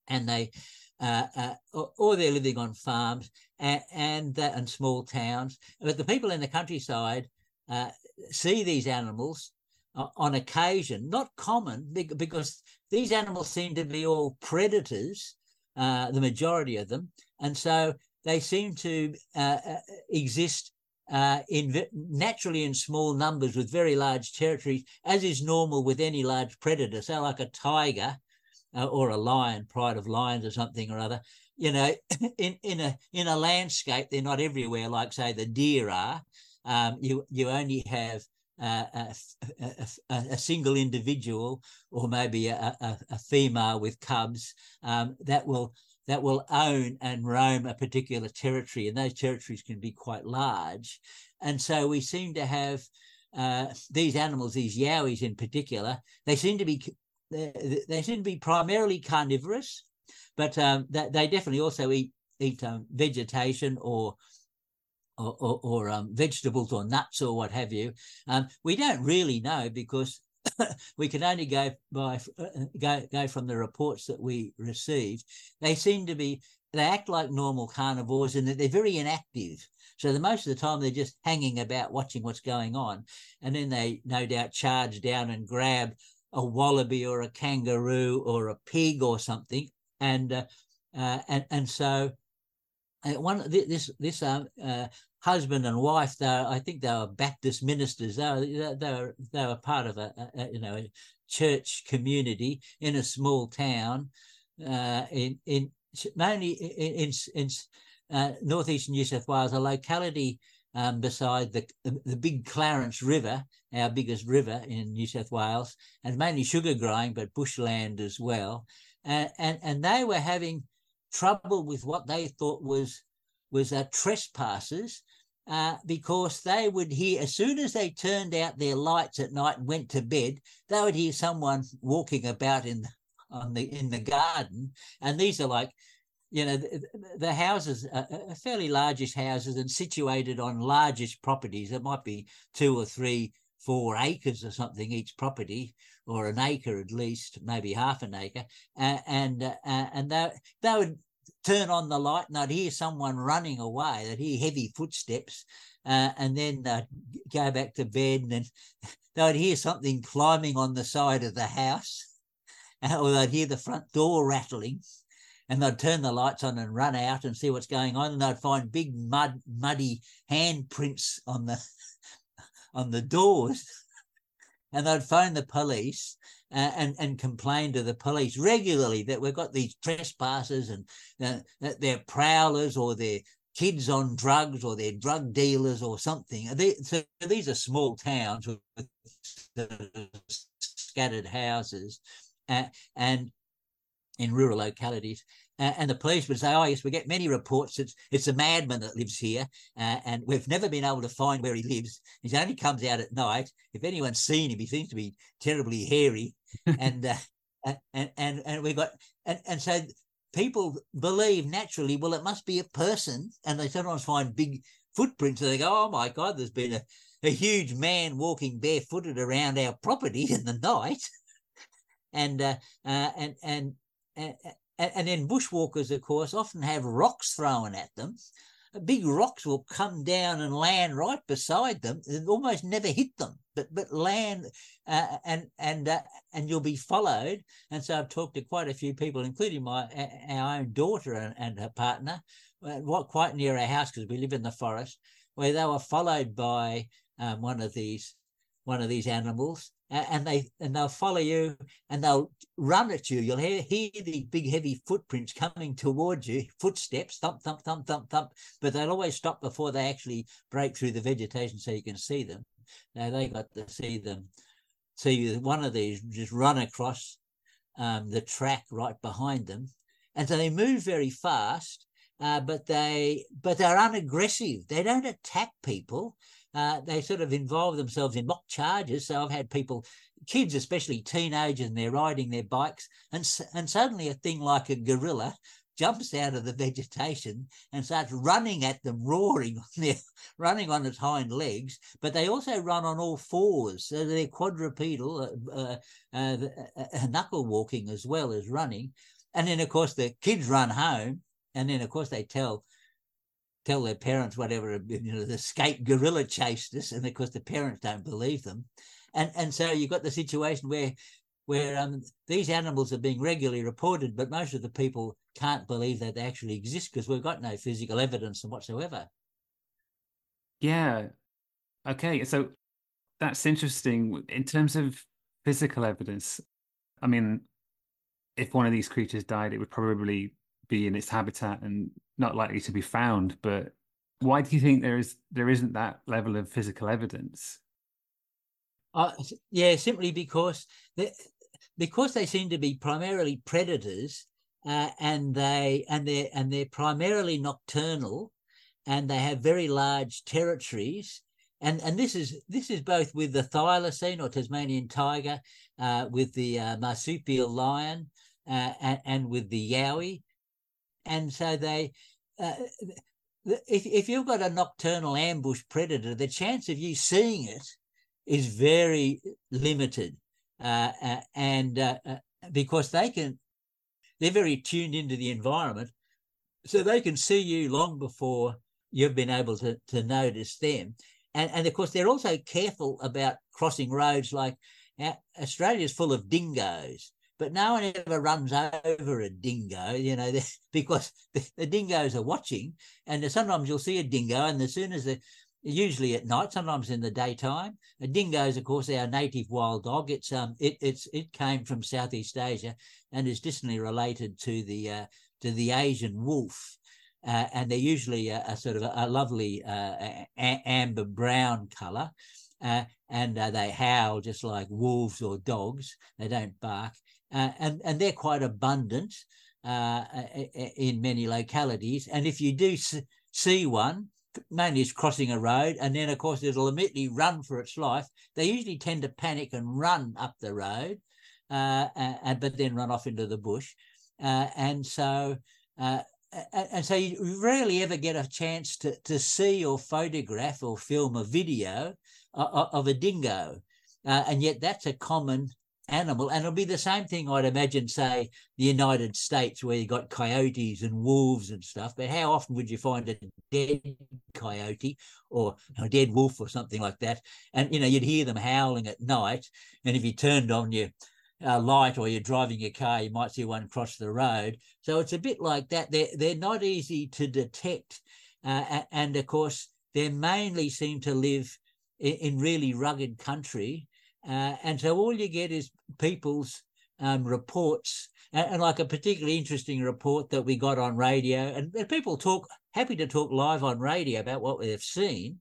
and they uh, uh, they're living on farms and and, uh, and, small towns. But the people in the countryside uh, see these animals on occasion, not common, because these animals seem to be all predators, uh, the majority of them, and so they seem to uh, exist uh, in naturally in small numbers with very large territories, as is normal with any large predator. So, like a tiger uh, or a lion, pride of lions or something or other. You know, in in a in a landscape, they're not everywhere like say the deer are. Um, you you only have uh, a, a, a, single individual or maybe a, a female with cubs um, that will that will own and roam a particular territory, and those territories can be quite large. And so we seem to have uh, these animals, these yowies in particular, they seem to be they, they seem to be primarily carnivorous, but um, they, they, definitely also eat eat um, vegetation or or, or, or um, vegetables or nuts or what have you. Um, we don't really know because we can only go by uh, go go from the reports that we received. They seem to be they act like normal carnivores and they're very inactive. So the most of the time they're just hanging about watching what's going on, and then they no doubt charge down and grab a wallaby or a kangaroo or a pig or something, and uh, uh, and and so uh, one this this uh, husband and wife they I think they were Baptist ministers they were they were they were part of a, a you know a church community in a small town in in mainly in in, in northeastern New South Wales a locality um, beside the, the big Clarence River, our biggest river in New South Wales, and mainly sugar growing, but bushland as well. And, and, and they were having trouble with what they thought was was uh, trespassers uh, because they would hear as soon as they turned out their lights at night and went to bed, they would hear someone walking about in on the in the garden, and these are like you know, the, the houses are fairly largish houses and situated on largish properties. It might be two or three, four acres or something each property, or an acre at least, maybe half an acre. Uh, and uh, and they, they would turn on the light and I'd hear someone running away. They'd hear heavy footsteps, uh, and then they'd go back to bed, and they'd hear something climbing on the side of the house, or they'd hear the front door rattling and they'd turn the lights on and run out and see what's going on, and they'd find big mud, muddy handprints on the on the doors, and they'd phone the police uh, and and complain to the police regularly that we've got these trespassers and uh, that they're prowlers or they're kids on drugs or they're drug dealers or something. They, so these are small towns with scattered houses, uh, and in rural localities. Uh, and the police would say, "Oh yes, we get many reports. It's it's a madman that lives here, uh, and we've never been able to find where he lives. He only comes out at night. If anyone's seen him, he seems to be terribly hairy, and, uh, and and and we got and and so people believe naturally. Well, it must be a person, and they sometimes find big footprints. And they go, "Oh my God, there's been a a huge man walking barefooted around our property in the night." and uh, uh, and and and, and then bushwalkers, of course, often have rocks thrown at them. Big rocks will come down and land right beside them, and almost never hit them, but but land, uh, and and uh, and you'll be followed. And so I've talked to quite a few people, including my our own daughter and, and her partner, uh, quite near our house because we live in the forest. where they were followed by um, one of these one of these animals, and they and they'll follow you and they'll run at you. You'll hear hear the big heavy footprints coming towards you, footsteps, thump thump thump thump thump. But they'll always stop before they actually break through the vegetation so you can see them. Now they got to see them, see one of these just run across um, the track right behind them, and so they move very fast. Uh, but they but they're unaggressive. They don't attack people uh, they sort of involve themselves in mock charges. So I've had people, kids, especially teenagers, and they're riding their bikes, and and suddenly a thing like a gorilla jumps out of the vegetation and starts running at them, roaring on their, running on its hind legs. But they also run on all fours, so they're quadrupedal, uh, uh, uh, knuckle walking as well as running. And then, of course, the kids run home, and then, of course, they tell tell their parents whatever you know the escape gorilla chased us and of course the parents don't believe them. And and so you've got the situation where where um, these animals are being regularly reported but most of the people can't believe that they actually exist because we've got no physical evidence whatsoever. Yeah. Okay so that's interesting. In terms of physical evidence i mean if one of these creatures died it would probably be in its habitat and not likely to be found. But why do you think there is there isn't that level of physical evidence? Uh, yeah, simply because they, because they seem to be primarily predators, uh, and they and they and they're primarily nocturnal, and they have very large territories. And, and this is this is both with the thylacine or Tasmanian tiger, uh, with the uh, marsupial lion, uh, and, and, with the yowie, and so they uh, if, if you've got a nocturnal ambush predator the chance of you seeing it is very limited. Uh, uh, and uh, uh, because they can they're very tuned into the environment so they can see you long before you've been able to, to notice them. And, and of course they're also careful about crossing roads like uh, australia is full of dingoes but no one ever runs over a dingo, you know, because the, the dingoes are watching. And sometimes you'll see a dingo, and as soon as the usually at night, sometimes in the daytime. A dingo is, of course, our native wild dog. It's um, it it's it came from Southeast Asia and is distantly related to the uh, to the Asian wolf. Uh, and they're usually a, a sort of a, a lovely uh, a, amber brown color. Uh, and uh, they howl just like wolves or dogs. They don't bark uh, and and they're quite abundant uh, in many localities. And if you do see one, mainly it's crossing a road, and then of course it'll immediately run for its life. They usually tend to panic and run up the road, uh, and but then run off into the bush, uh, and so. Uh, and so you rarely ever get a chance to, to see or photograph or film a video of, of a dingo. Uh, and yet that's a common animal. And it'll be the same thing, I'd imagine, say, the United States, where you got coyotes and wolves and stuff. But how often would you find a dead coyote or a dead wolf or something like that? And, you know, you'd hear them howling at night. And if you turned on your uh, light or you're driving your car, you might see one cross the road. So it's a bit like that. They're, they're not easy to detect. Uh, and of course, they mainly seem to live in, in really rugged country uh, and so all you get is people's um, reports, and, and, like a particularly interesting report that we got on radio, and, and, people talk happy to talk live on radio about what they've seen.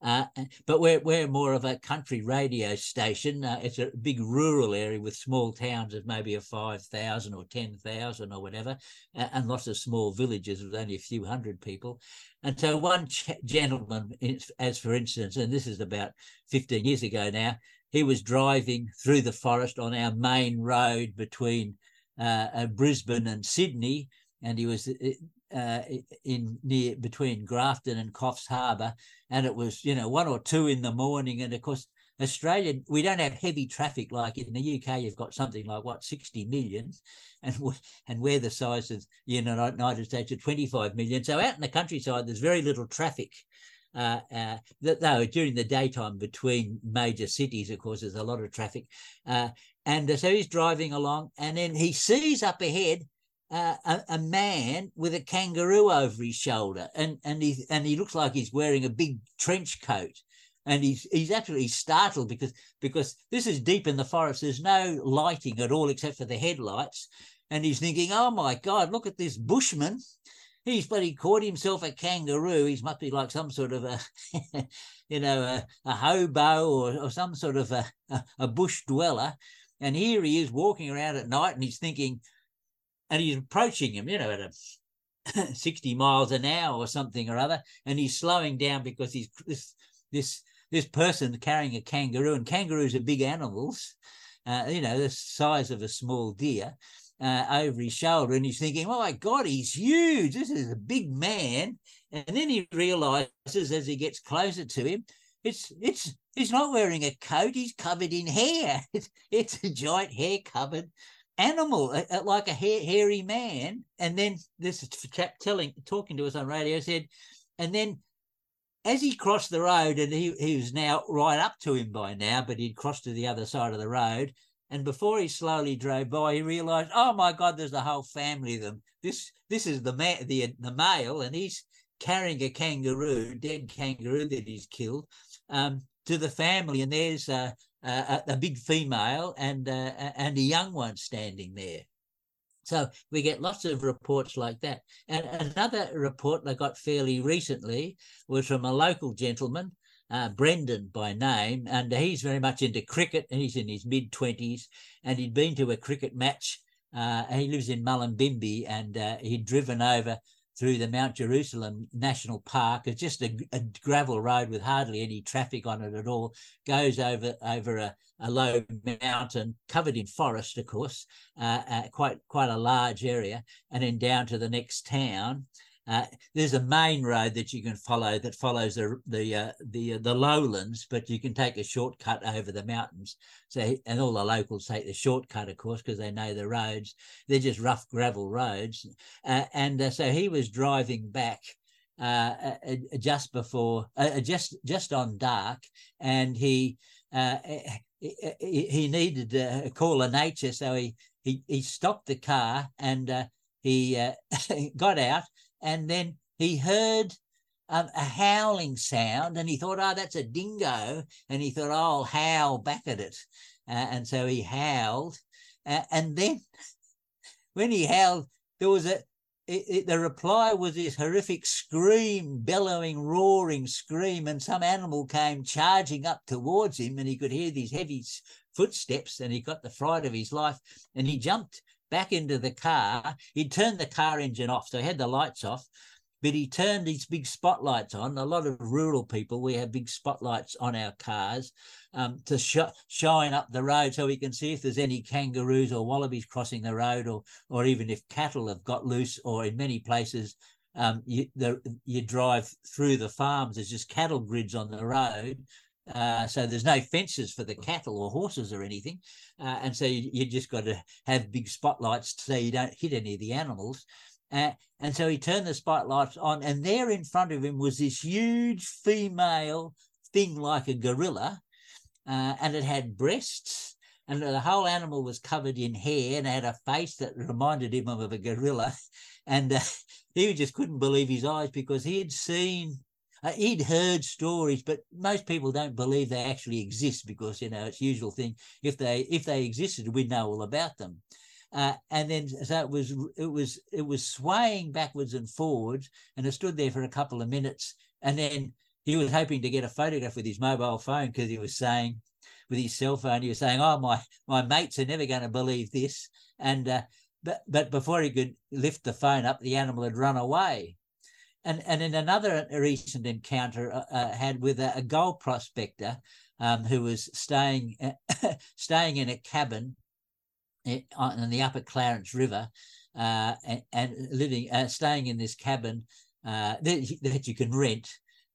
Uh, but we're we're more of a country radio station. Uh, it's a big rural area with small towns of maybe a five thousand or ten thousand or whatever, uh, and lots of small villages with only a few hundred people. And so one ch- gentleman, as for instance, and this is about fifteen years ago now, he was driving through the forest on our main road between uh, uh, Brisbane and Sydney, and he was uh, in near between Grafton and Coffs Harbour, and it was you know one or two in the morning, and of course Australia we don't have heavy traffic like in the UK. You've got something like what sixty million, and and we're the size of the United States of twenty five million. So out in the countryside, there's very little traffic. Uh, uh, though during the daytime between major cities, of course, there's a lot of traffic. Uh, and so he's driving along, and then he sees up ahead a, a, man with a kangaroo over his shoulder, and and he and he looks like he's wearing a big trench coat, and he's he's absolutely startled because because this is deep in the forest. There's no lighting at all except for the headlights, and he's thinking, "Oh my God, look at this bushman." He's but he caught himself a kangaroo. He must be like some sort of a, you know, a, a hobo or, or some sort of a, a, a bush dweller. And here he is walking around at night, and he's thinking, and he's approaching him, you know, at a 60 miles an hour or something or other, and he's slowing down because he's this this this person carrying a kangaroo, and kangaroos are big animals, uh, you know, the size of a small deer. Uh, over his shoulder, and he's thinking, "Oh my God, he's huge! This is a big man." And then he realizes, as he gets closer to him, it's it's he's not wearing a coat; he's covered in hair. It's, it's a giant hair covered animal, like a hairy man. And then this chap telling, talking to us on radio said, and then as he crossed the road, and he, he was now right up to him by now, but he'd crossed to the other side of the road. And before he slowly drove by, he realised, oh my God, there's the whole family of them. This this is the ma- the the male, and he's carrying a kangaroo, dead kangaroo that he's killed, um, to the family. And there's uh, uh, a, a, big female and uh, and a young one standing there. So we get lots of reports like that. And another report I got fairly recently was from a local gentleman, uh, Brendan by name, and he's very much into cricket. He's in his mid twenties, and he'd been to a cricket match. Uh, he lives in Mullumbimby, and uh, he'd driven over through the Mount Jerusalem National Park. It's just a, a, gravel road with hardly any traffic on it at all. Goes over over a, a low mountain covered in forest, of course, uh, uh, quite quite a large area, and then down to the next town. Uh, there's a main road that you can follow that follows the the uh, the uh, the lowlands, but you can take a shortcut over the mountains. So, and all the locals take the shortcut, of course, because they know the roads. They're just rough gravel roads. Uh, and uh, so he was driving back uh, uh, uh, just before, just just on dark, and he eh, eh, eh, he needed a call of nature, so he he he stopped the car and he got out and then he heard um, a howling sound and he thought, oh, that's a dingo. And he thought, oh, I'll howl back at it. Uh, and so he howled. Uh, and then when he howled, there was a, it, it, the reply was this horrific scream, bellowing, roaring scream, and some animal came charging up towards him, and he could hear these heavy footsteps, and he got the fright of his life, and he jumped back into the car. He'd turned the car engine off, so he had the lights off, but he turned these big spotlights on. A lot of rural people, we have big spotlights on our cars um, to sh- shine up the road so we can see if there's any kangaroos or wallabies crossing the road, or or even if cattle have got loose, or in many places. Um, you, the, you drive through the farms. There's just cattle grids on the road, uh, so there's no fences for the cattle or horses or anything. Uh, and so you, you, just got to have big spotlights so you don't hit any of the animals. Uh, and so he turned the spotlights on, and there in front of him was this huge female thing like a gorilla, uh, and it had breasts. And the whole animal was covered in hair and had a face that reminded him of a gorilla. And uh, he just couldn't believe his eyes because he had seen uh, he'd heard stories, but most people don't believe they actually exist because you know it's usual thing. If they if they existed, we'd know all about them. Uh, and then so it was it was it was swaying backwards and forwards, and it stood there for a couple of minutes, and then he was hoping to get a photograph with his mobile phone because he was saying with his cell phone he was saying, "Oh my my mates are never going to believe this," and uh, but but before he could lift the phone up, the animal had run away. And, and in another recent encounter uh, uh, had with a, a gold prospector um, who was staying staying in a cabin in, on the Upper Clarence River uh, and, and, living uh, staying in this cabin uh, that, that, you can rent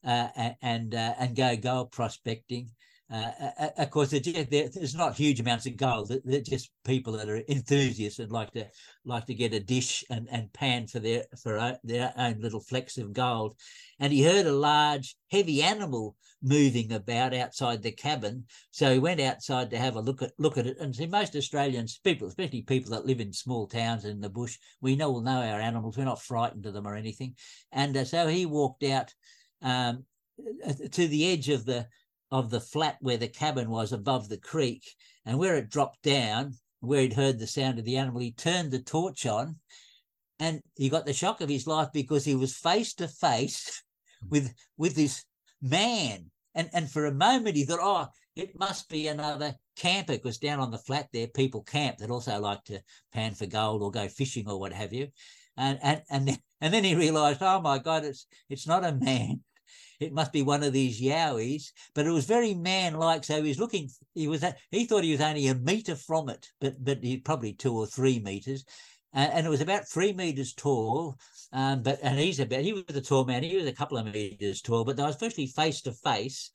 uh, and and go gold prospecting. Uh, of course, there's not huge amounts of gold. They're just people that are enthusiasts and like to like to get a dish and, and pan for their for their own little flecks of gold. And he heard a large, heavy animal moving about outside the cabin. So he went outside to have a look at look at it. And see, most Australians, people, especially people that live in small towns in the bush, we know will know our animals. We're not frightened of them or anything. And uh, so he walked out um, to the edge of the of the flat where the cabin was above the creek. And where it dropped down, where he'd heard the sound of the animal, he turned the torch on and he got the shock of his life because he was face to face with with this man. And and for a moment he thought, oh, it must be another camper because down on the flat there, people camp that also like to pan for gold or go fishing or what have you. And and and then, and then he realised, oh my God, it's it's not a man, it must be one of these yowies. But it was very man-like. So he was looking. He was. He thought he was only a meter from it, but but he probably two or three meters. Uh, and it was about three meters tall. Um, but and he's about he was a tall man. He was a couple of meters tall, but they was virtually face to face,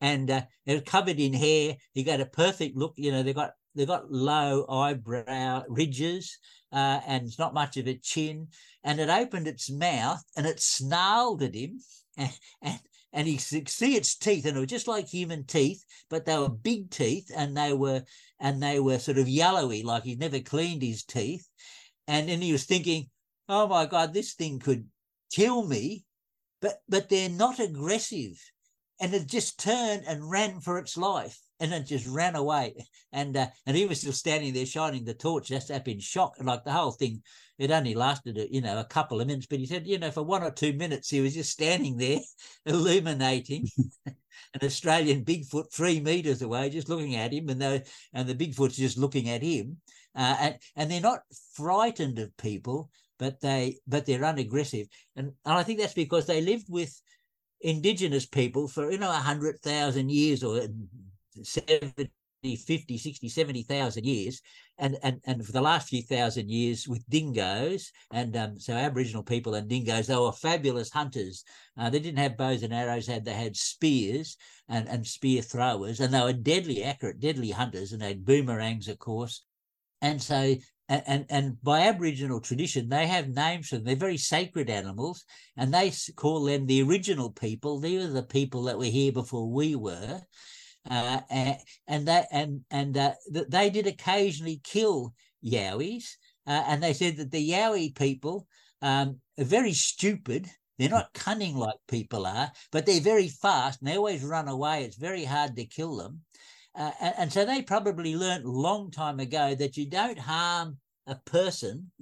and uh, they were covered in hair. He got a perfect look. You know, they got they got low eyebrow ridges, uh, and not much of a chin. And it opened its mouth and it snarled at him, and and he could see its teeth, and it was just like human teeth, but they were big teeth, and they were and they were sort of yellowy, like he'd never cleaned his teeth. And then he was thinking, "Oh my God, this thing could kill me," but but they're not aggressive, and it just turned and ran for its life and then just ran away. And uh, and he was still standing there shining the torch, just up in shock. Like the whole thing, it only lasted, you know, a couple of minutes. But he said, you know, for one or two minutes, he was just standing there, illuminating. an Australian Bigfoot three meters away, just looking at him, and the and the Bigfoot's just looking at him. Uh, and and they're not frightened of people, but they but they're unaggressive. And, and I think that's because they lived with indigenous people for you know a hundred thousand years or 70, 50, 60, 70,000 years. And, and, and for the last few thousand years with dingoes, and um, so Aboriginal people and dingoes, they were fabulous hunters. Uh, they didn't have bows and arrows, had they had spears and, and spear throwers, and they were deadly accurate, deadly hunters, and they had boomerangs, of course. And so and, and, by Aboriginal tradition, they have names for them. They're very sacred animals, and they call them the original people. They were the people that were here before we were uh, and that and and uh, they did occasionally kill Yowies, uh, and they said that the Yowie people um, are very stupid. They're not cunning like people are, but they're very fast and they always run away. It's very hard to kill them. Uh, and, and, so they probably learned a long time ago that you don't harm a person,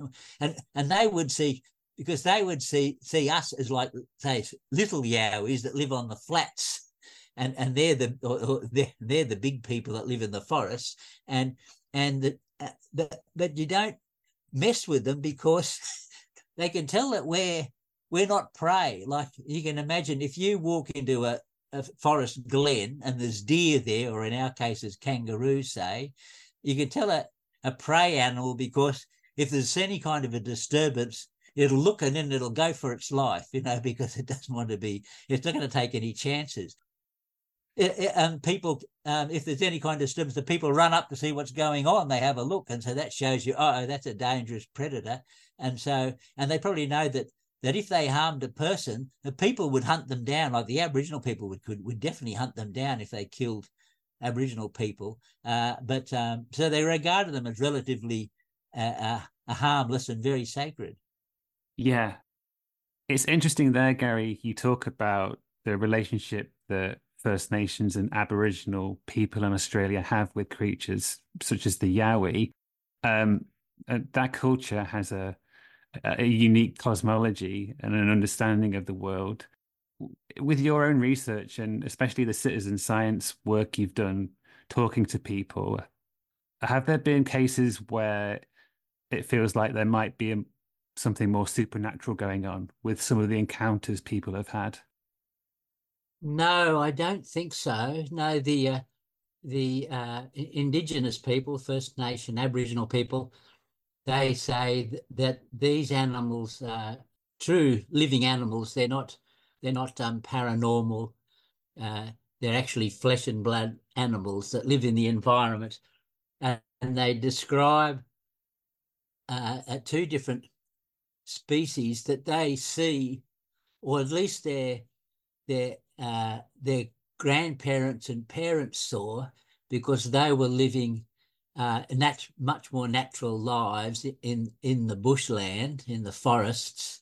and and they would see because they would see see us as like say little yowies that live on the flats and and they're the or, they're, they're the big people that live in the forests and and that uh, that but you don't mess with them because they can tell that we're we're not prey. Like you can imagine if you walk into a, a forest glen and there's deer there or in our cases kangaroos say you can tell a, a prey animal because if there's any kind of a disturbance it'll look and then it'll go for its life, you know, because it doesn't want to be, it's not going to take any chances and people, um, if there's any kind of disturbance, the people run up to see what's going on. They have a look, and so that shows you, oh, that's a dangerous predator. And so, and they probably know that that if they harmed a person, the people would hunt them down. Like the Aboriginal people would could would definitely hunt them down if they killed Aboriginal people. Uh, but um, so they regarded them as relatively uh, uh, harmless and very sacred. Yeah, it's interesting there, Gary. You talk about the relationship that First Nations and Aboriginal people in Australia have with creatures such as the Yowie, um, that culture has a, a unique cosmology and an understanding of the world. With your own research and especially the citizen science work you've done talking to people, have there been cases where it feels like there might be a, something more supernatural going on with some of the encounters people have had? No, I don't think so. No, the uh, the uh, indigenous people, First Nation, Aboriginal people, they say th that these animals are true living animals. They're not they're not um, paranormal. Uh, they're actually flesh and blood animals that live in the environment, and, and they describe uh, two different species that they see, or at least their their uh, their grandparents and parents saw, because they were living uh, nat- much more natural lives in in the bushland, in the forests,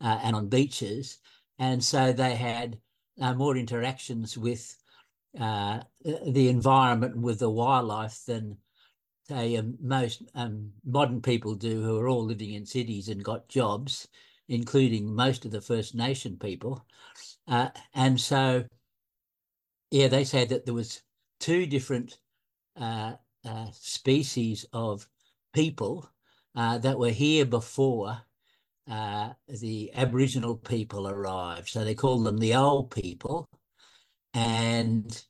uh, and on beaches, and so they had uh, more interactions with uh, the environment with the wildlife than say um, most um, modern people do, who are all living in cities and got jobs, including most of the First Nation people, uh, and so yeah, they say that there was two different uh, uh, species of people uh, that were here before uh, the Aboriginal people arrived. So they call them the old people, and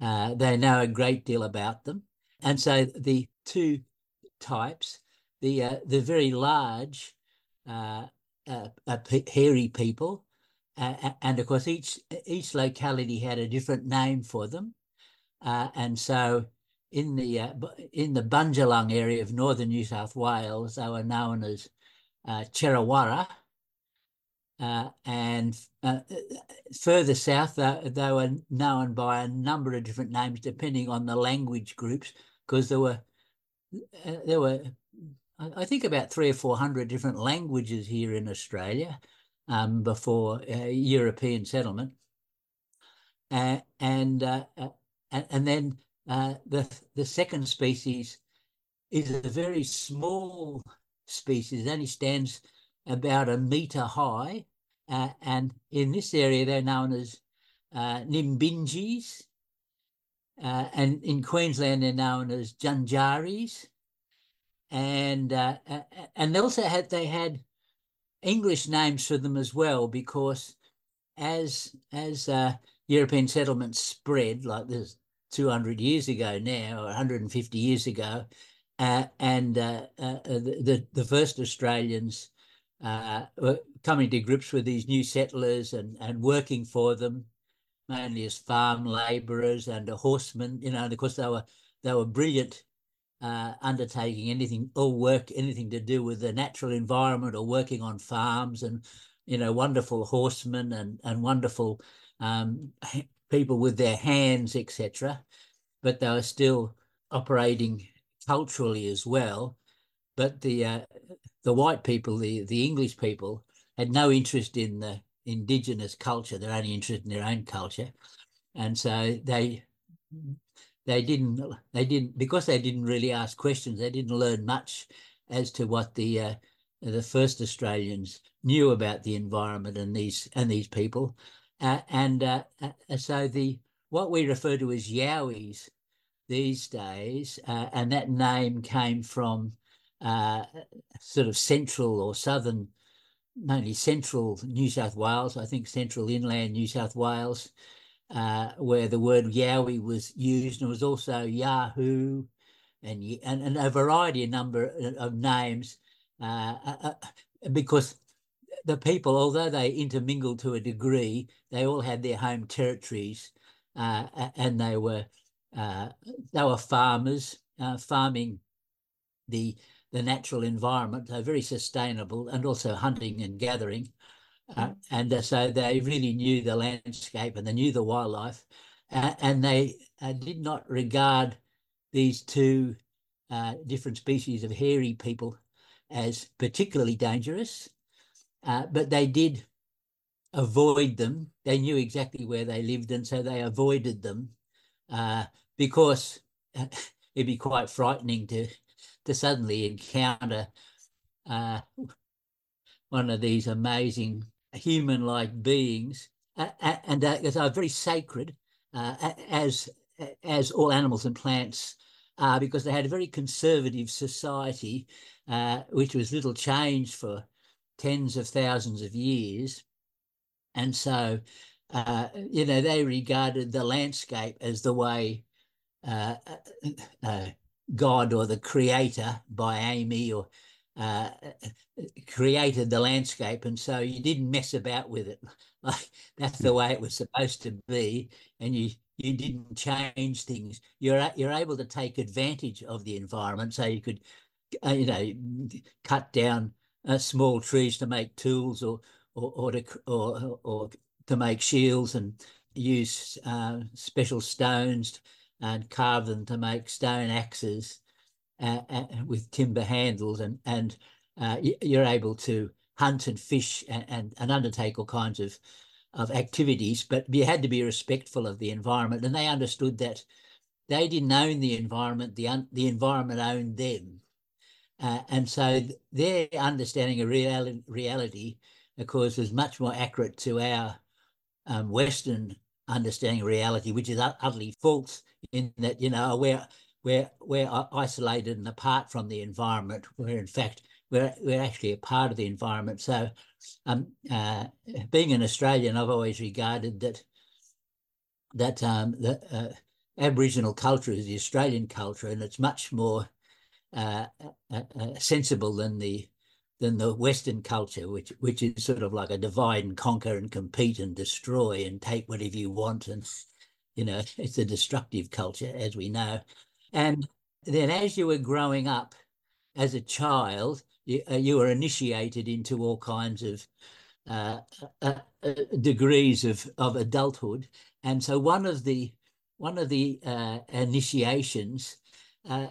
uh, they know a great deal about them. And so the two types, the uh, the very large hairy people, and of course each each locality had a different name for them, and so in the uh, in the Bundjalung area of northern New South Wales, they were known as uh, Cherawara, uh, and uh, further south, they, they were known by a number of different names depending on the language groups, because there were uh, there were I think about three or four hundred different languages here in Australia um, before uh, European settlement, and and and then uh, the the second species is a very small species. It only stands about a meter high, uh, and in this area they're known as uh, Nimbinjis, uh, and in Queensland they're known as Junjaris, and uh, and they also had they had English names for them as well because as as uh, European settlements spread, like this 200 years ago now, or 150 years ago, uh, and uh, uh, the, the first Australians uh, were coming to grips with these new settlers and, and working for them, mainly as farm labourers and horsemen. You know, and of course they were they were brilliant, uh, undertaking anything or work anything to do with the natural environment or working on farms and you know wonderful horsemen and and wonderful um, people with their hands, etc. But they were still operating culturally as well. But the uh, the white people, the the English people, had no interest in the indigenous culture. They're only interested in their own culture, and so they they didn't they didn't because they didn't really ask questions. They didn't learn much as to what the uh, the first Australians knew about the environment and these and these people. Uh, and uh, uh, so the what we refer to as Yowies these days, uh, and that name came from uh, sort of central or southern, mainly central New South Wales, I think central inland New South Wales, uh, where the word Yowie was used, and was also Yahoo, and and, and a variety, a number of names, because the people, although they intermingled to a degree, they all had their home territories, uh, and they were uh, they were farmers uh, farming the the natural environment. They're very sustainable, and also hunting and gathering, uh, and uh, so they really knew the landscape and they knew the wildlife, and they uh, did not regard these two different species of hairy people as particularly dangerous. Uh, but they did avoid them. They knew exactly where they lived, and so they avoided them uh, because uh, it'd be quite frightening to to suddenly encounter uh, one of these amazing human-like beings, and they're very sacred, as as all animals and plants are, because they had a very conservative society, which was little changed for tens of thousands of years. And so, uh, you know, they regarded the landscape as the way uh, uh, uh God or the creator Baiame or uh, created the landscape. And so you didn't mess about with it. Like that's the way it was supposed to be. And you, you didn't change things. You're you're able to take advantage of the environment, so you could, uh, you know, cut down uh, small trees to make tools, or or or to or, or to make shields, and use uh, special stones and carve them to make stone axes uh, with timber handles, and and uh, you're able to hunt and fish and, and, undertake all kinds of of activities, but you had to be respectful of the environment. And they understood that they didn't own the environment, the, the environment owned them. Uh, and so their understanding of real, reality, of course, was much more accurate to our um, Western understanding of reality, which is utterly false in that, you know, we're, we're, we're isolated and apart from the environment, where in fact we're, we're actually a part of the environment. So um, uh, being an Australian, I've always regarded that that um, the uh, Aboriginal culture is the Australian culture, and it's much more uh, uh, uh, sensible than the than the Western culture, which which is sort of like a divide and conquer and compete and destroy and take whatever you want, and you know it's a destructive culture, as we know. And then, as you were growing up as a child, you, uh, you were initiated into all kinds of uh, uh, uh, degrees of, of adulthood. And so one of the one of the uh, initiations uh,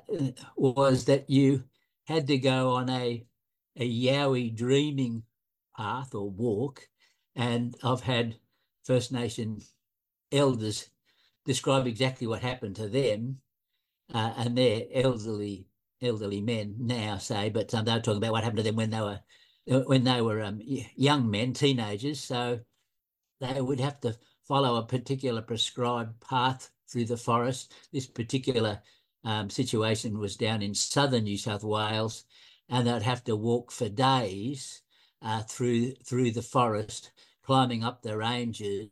was that you had to go on a a Yowie dreaming path or walk. And I've had First Nation elders describe exactly what happened to them and they're elderly elderly men now say, but um, they were talking about what happened to them when they were when they were um, young men, teenagers. So they would have to follow a particular prescribed path through the forest. This particular um, situation was down in southern New South Wales, and they'd have to walk for days uh, through through the forest, climbing up the ranges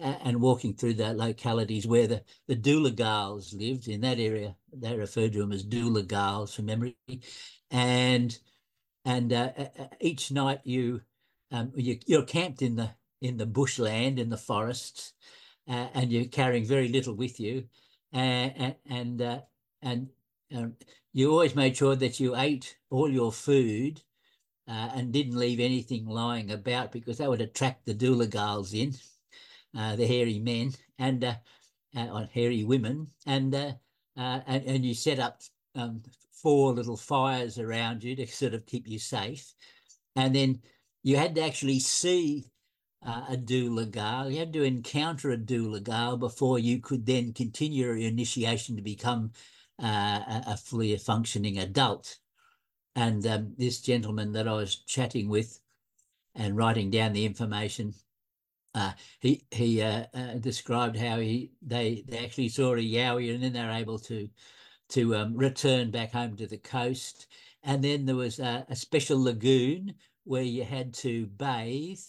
and walking through the localities where the, the Doolagals lived in that area. They referred to them as Doolagals from memory. And and uh, each night you, um, you you're camped in the in the bushland in the forests, uh, and you're carrying very little with you, and and uh, and um, you always made sure that you ate all your food. Uh, and didn't leave anything lying about because that would attract the Doolagals in uh, the hairy men and uh, uh, hairy women, and, uh, uh, and, and you set up um, four little fires around you to sort of keep you safe, and then you had to actually see uh, a Doolagal. You had to encounter a Doolagal before you could then continue your initiation to become uh, a fully functioning adult. And um, this gentleman that I was chatting with and writing down the information uh, he he uh, uh, described how he they they actually saw a yowie and then they were able to to um, return back home to the coast. And then there was a, a special lagoon where you had to bathe.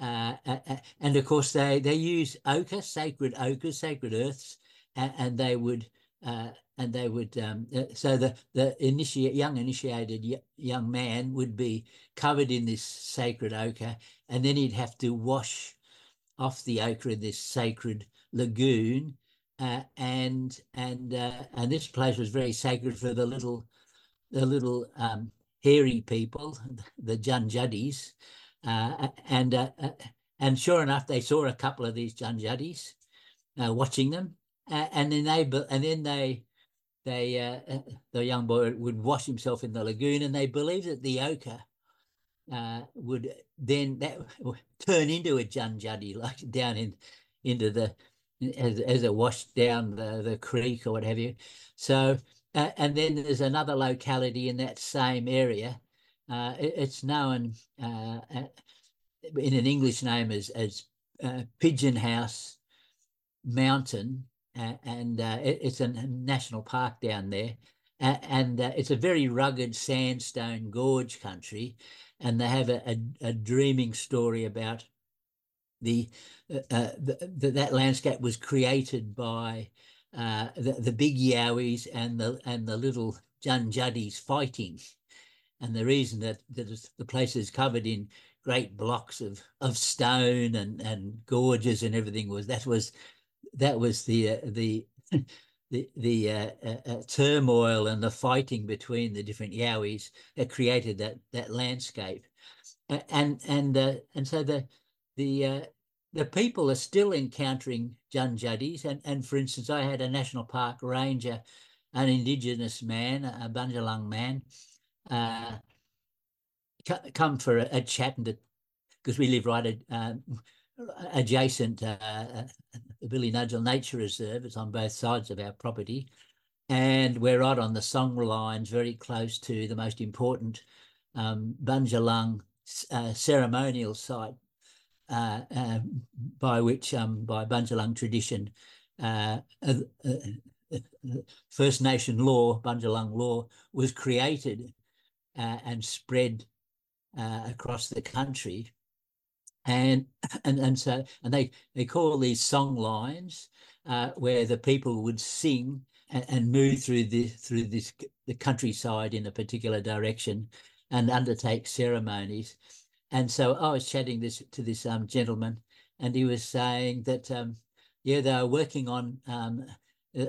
Uh, uh, uh, and of course, they they use ochre, sacred ochre, sacred earths, and, and they would and they would um, so the the initiate young initiated young man would be covered in this sacred ochre, and then he'd have to wash off the ochre in this sacred lagoon. Uh, and and uh, and this place was very sacred for the little the little um, hairy people, the Janjadis, uh, and uh, uh, and sure enough, they saw a couple of these Janjadis uh, watching them, and then they and then they they the young boy would wash himself in the lagoon, and they believed that the ochre uh, would then that turn into a Janjadi, like down in into the as, as it washed down the, the creek or what have you. So, uh, and then there's another locality in that same area. Uh, it, it's known uh, uh, in an English name as as uh, Pigeon House Mountain, and it, it's a national park down there. And it's a very rugged sandstone gorge country, and they have a, a, a dreaming story about the, uh, uh, the, the, that landscape was created by uh, the, the big Yowies and the and the little Janjadis fighting, and the reason that, that the place is covered in great blocks of, of stone and, and gorges and everything was that was that was the uh, the the the uh, uh, uh, turmoil and the fighting between the different Yowies that created that that landscape, and and uh, and so the the uh, the people are still encountering Janjadis, and and for instance, I had a national park ranger, an indigenous man, a Bundjalung man, uh, come for a, a chat and because we live right um, adjacent uh, uh, the Billinudgel Nature Reserve. It's on both sides of our property. And we're right on the song lines, very close to the most important um, Bundjalung uh, ceremonial site uh, uh, by which, um, by Bundjalung tradition, uh, First Nation law, Bundjalung law, was created and spread across the country and and and so and they they call these song lines uh, where the people would sing and, and, move through the through this the countryside in a particular direction and undertake ceremonies. And so I was chatting this to this um, gentleman, and he was saying that um, yeah, they are working on um, a,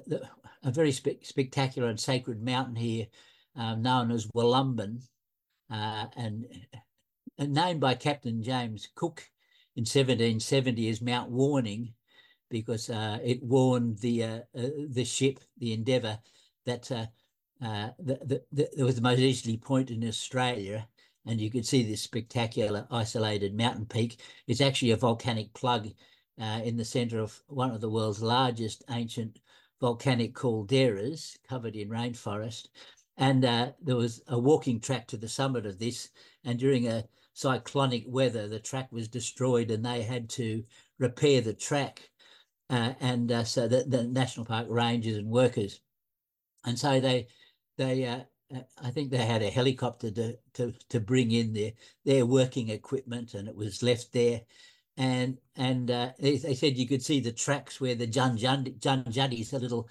a, very spe spectacular and sacred mountain here, um, known as Wollumbin, uh, and named by Captain James Cook in 1770 as Mount Warning because uh, it warned the uh, uh, the ship, the Endeavour, that uh, uh, the, the, the, there was the most easterly point in Australia, and you could see this spectacular isolated mountain peak. It's actually a volcanic plug uh, in the centre of one of the world's largest ancient volcanic calderas, covered in rainforest. And there was a walking track to the summit of this, and during a cyclonic weather, the track was destroyed and they had to repair the track. Uh, and uh, so the, the, national park rangers and workers, and so they they uh, uh, I think they had a helicopter to to to bring in their their working equipment, and it was left there. And and uh, they, they, said you could see the tracks where the Janjadis, the little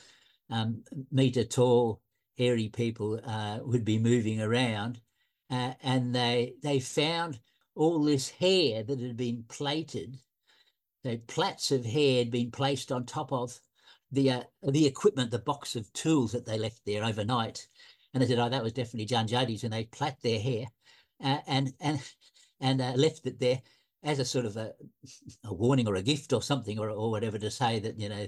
um, meter tall hairy people, uh, would be moving around uh, and they they found all this hair that had been plaited. So plaits of hair had been placed on top of the uh, the equipment, the box of tools that they left there overnight. And they said, "Oh, that was definitely Janjadis," and they plait their hair uh, and and and uh, left it there as a sort of a, a warning or a gift or something or or whatever to say that you know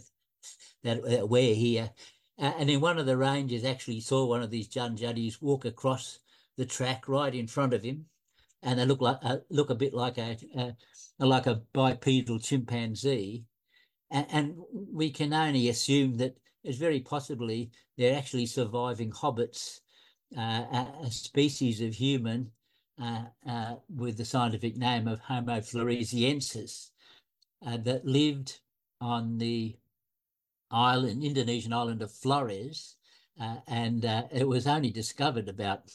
that, that we're here. Uh, and then one of the rangers actually saw one of these Janjadis walk across the track right in front of him, and they look like uh, look a bit like a, like a bipedal chimpanzee, and, and, we can only assume that it's very possibly they're actually surviving hobbits, uh, a, species of human uh, uh, with the scientific name of Homo floresiensis uh, that lived on the island, Indonesian island of Flores, uh, and uh, it was only discovered about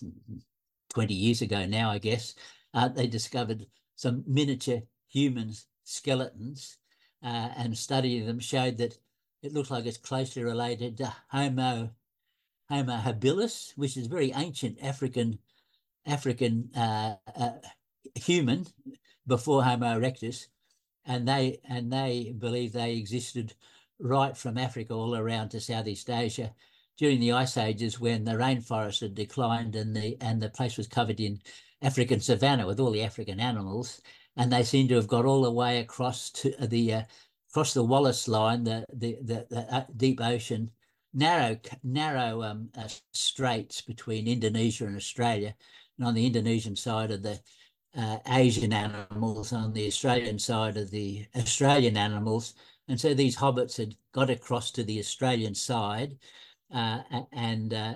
20 years ago now, I guess. Uh, they discovered some miniature human skeletons uh, and studying them showed that it looks like it's closely related to Homo Homo habilis, which is very ancient African African uh, uh, human before Homo erectus, and they and they believe they existed right from Africa all around to Southeast Asia during the ice ages when the rainforest had declined and the and the place was covered in African savanna with all the African animals, and they seem to have got all the way across to the uh, across the Wallace Line, the the the, the uh, deep ocean, narrow narrow um, uh, straits between Indonesia and Australia, and on the Indonesian side of the uh, Asian animals, on the Australian side of the Australian animals, and so these hobbits had got across to the Australian side uh, and uh,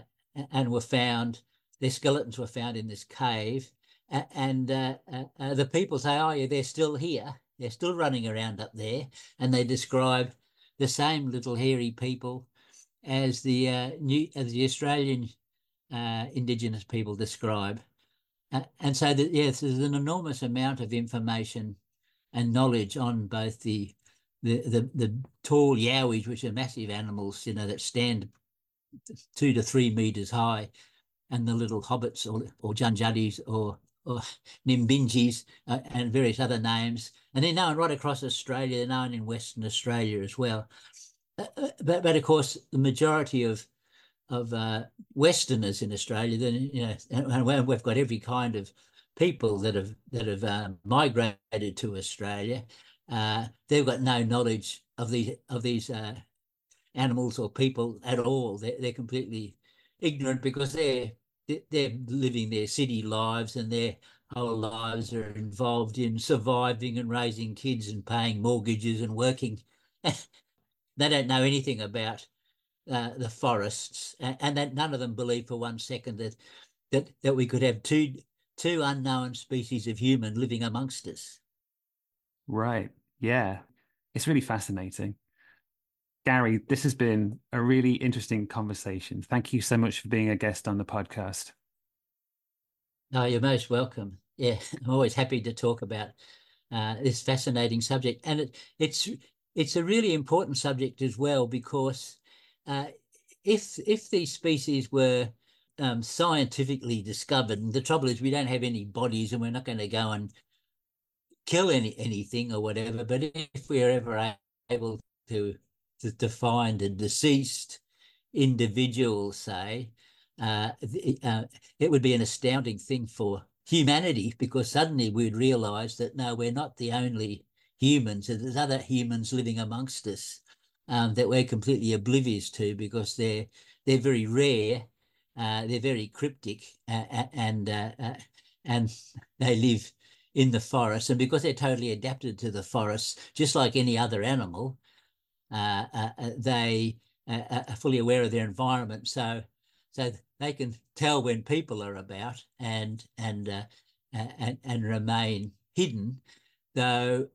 and were found. Their skeletons were found in this cave, and uh, uh, the people say, "Oh, yeah, they're still here. They're still running around up there." And they describe the same little hairy people as the uh, new as the Australian Indigenous people describe. and so, that, yes, there's an enormous amount of information and knowledge on both the the the, the tall yowies, which are massive animals, you know, that stand two to three meters high, and the little hobbits or, or janjadis or or Nimbinjis uh, and various other names. And they're known right across Australia, they're known in Western Australia as well. Uh, uh but, but of course, the majority of of uh, Westerners in Australia, then you know, and we've got every kind of people that have that have uh, migrated to Australia. Uh, they've got no knowledge of these of these animals or people at all. They're, they're completely ignorant because they're they're living their city lives and their whole lives are involved in surviving and raising kids and paying mortgages and working. they don't know anything about uh, the forests, and, and that none of them believe for one second that that that we could have two two unknown species of human living amongst us. Right. Yeah. It's really fascinating. Gary, this has been a really interesting conversation. Thank you so much for being a guest on the podcast. No, you're most welcome. Yeah, I'm always happy to talk about uh, this fascinating subject, and it, it's it's a really important subject as well because uh, if if these species were um, scientifically discovered, and the trouble is we don't have any bodies, and we're not going to go and kill any anything or whatever. But if we're ever able to to, to find a deceased individual, say, uh, uh, it would be an astounding thing for humanity because suddenly we'd realize that no, we're not the only humans. There's other humans living amongst us um, that we're completely oblivious to because they're they're very rare, uh, they're very cryptic, and uh, uh, and they live in the forest, and because they're totally adapted to the forest, just like any other animal, Uh, uh, uh, they are fully aware of their environment. So so they can tell when people are about and and and and remain hidden, though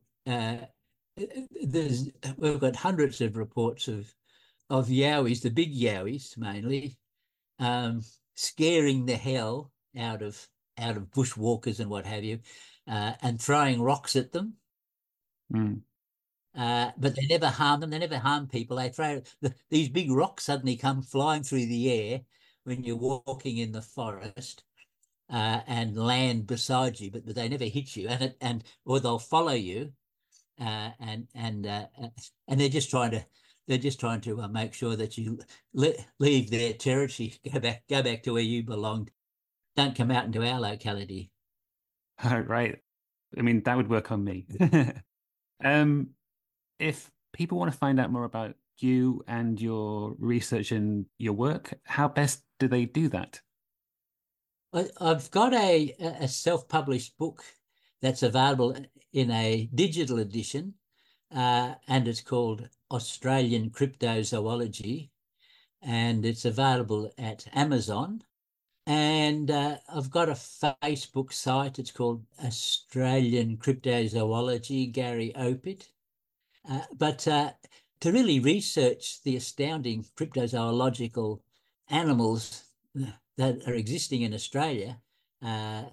there's we've got hundreds of reports of of yowies, the big yowies mainly, um, scaring the hell out of out of bushwalkers and what have you, uh, and throwing rocks at them. Mm. Uh, but they never harm them. They never harm people. They throw the, these big rocks suddenly come flying through the air when you're walking in the forest uh, and land beside you, but, but they never hit you. And it, and or they'll follow you uh, and and uh, and they're just trying to they're just trying to uh, make sure that you le- leave their territory, go back go back to where you belonged. Don't come out into our locality. right. I mean, that would work on me. um, if people want to find out more about you and your research and your work, how best do they do that? I, have got a, a self-published book that's available in a digital edition, uh, and it's called Australian Cryptozoology, and it's available at Amazon. And uh, I've got a Facebook site. It's called Australian Cryptozoology, Gary Opit. Uh, but uh, to really research the astounding cryptozoological animals that are existing in Australia, uh,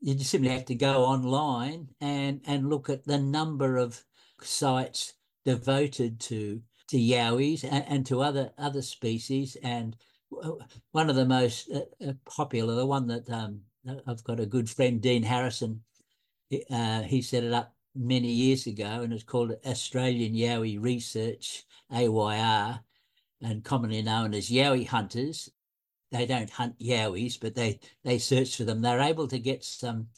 you just simply have to go online and and look at the number of sites devoted to to yowies and, and to other other species. And one of the most uh, uh, popular the one that um, I've got a good friend Dean Harrison uh, he set it up many years ago and it's called Australian Yowie Research AYR and commonly known as Yowie Hunters they don't hunt yowies, but they they search for them. They're able to get some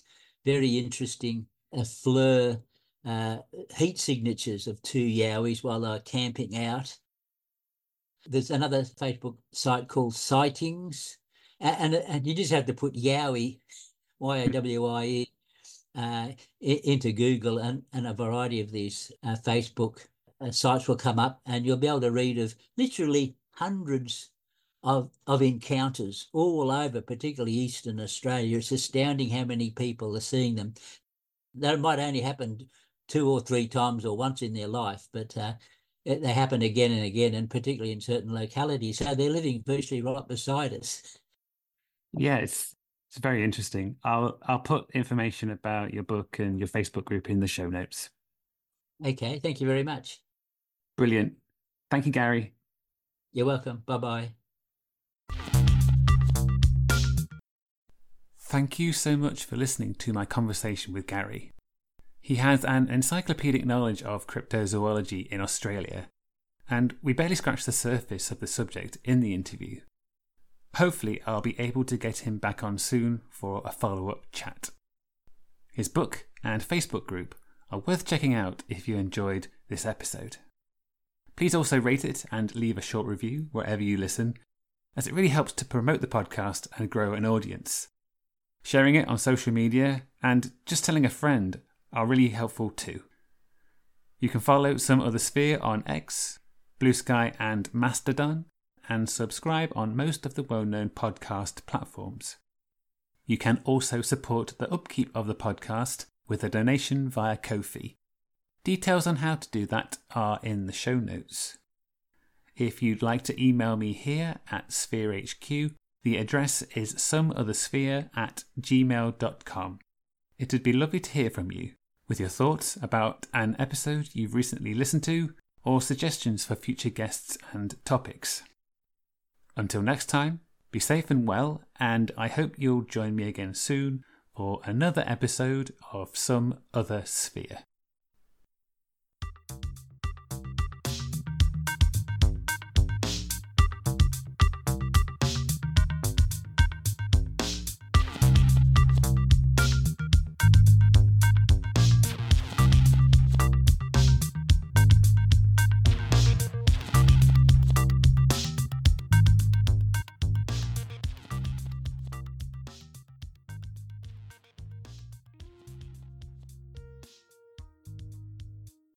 very interesting uh, FLIR uh, heat signatures of two yowies while they're camping out. There's another Facebook site called Sightings, and, and, and you just have to put yowie, Y O W I E, uh, into Google, and, and a variety of these uh, Facebook uh, sites will come up, and you'll be able to read of literally hundreds of, of encounters all over, particularly Eastern Australia. It's astounding how many people are seeing them. That might only happen two or three times or once in their life, but uh, it, they happen again and again, and particularly in certain localities. So they're living virtually right beside us. It's it's very interesting. I'll I'll put information about your book and your Facebook group in the show notes. Okay, thank you very much. Brilliant. Thank you, Gary. You're welcome. Bye bye. Thank you so much for listening to my conversation with Gary. He has an encyclopedic knowledge of cryptozoology in Australia, and we barely scratched the surface of the subject in the interview. Hopefully, I'll be able to get him back on soon for a follow up chat. His book and Facebook group are worth checking out if you enjoyed this episode. Please also rate it and leave a short review wherever you listen, as it really helps to promote the podcast and grow an audience. Sharing it on social media and just telling a friend are really helpful too. You can follow Some Other Sphere on X, Bluesky, and Mastodon, and subscribe on most of the well known podcast platforms. You can also support the upkeep of the podcast with a donation via Ko-fi. Details on how to do that are in the show notes. If you'd like to email me here at SphereHQ, the address is someothersphere at gmail.com. It would be lovely to hear from you with your thoughts about an episode you've recently listened to or suggestions for future guests and topics. Until next time, be safe and well, and I hope you'll join me again soon for another episode of Some Other Sphere.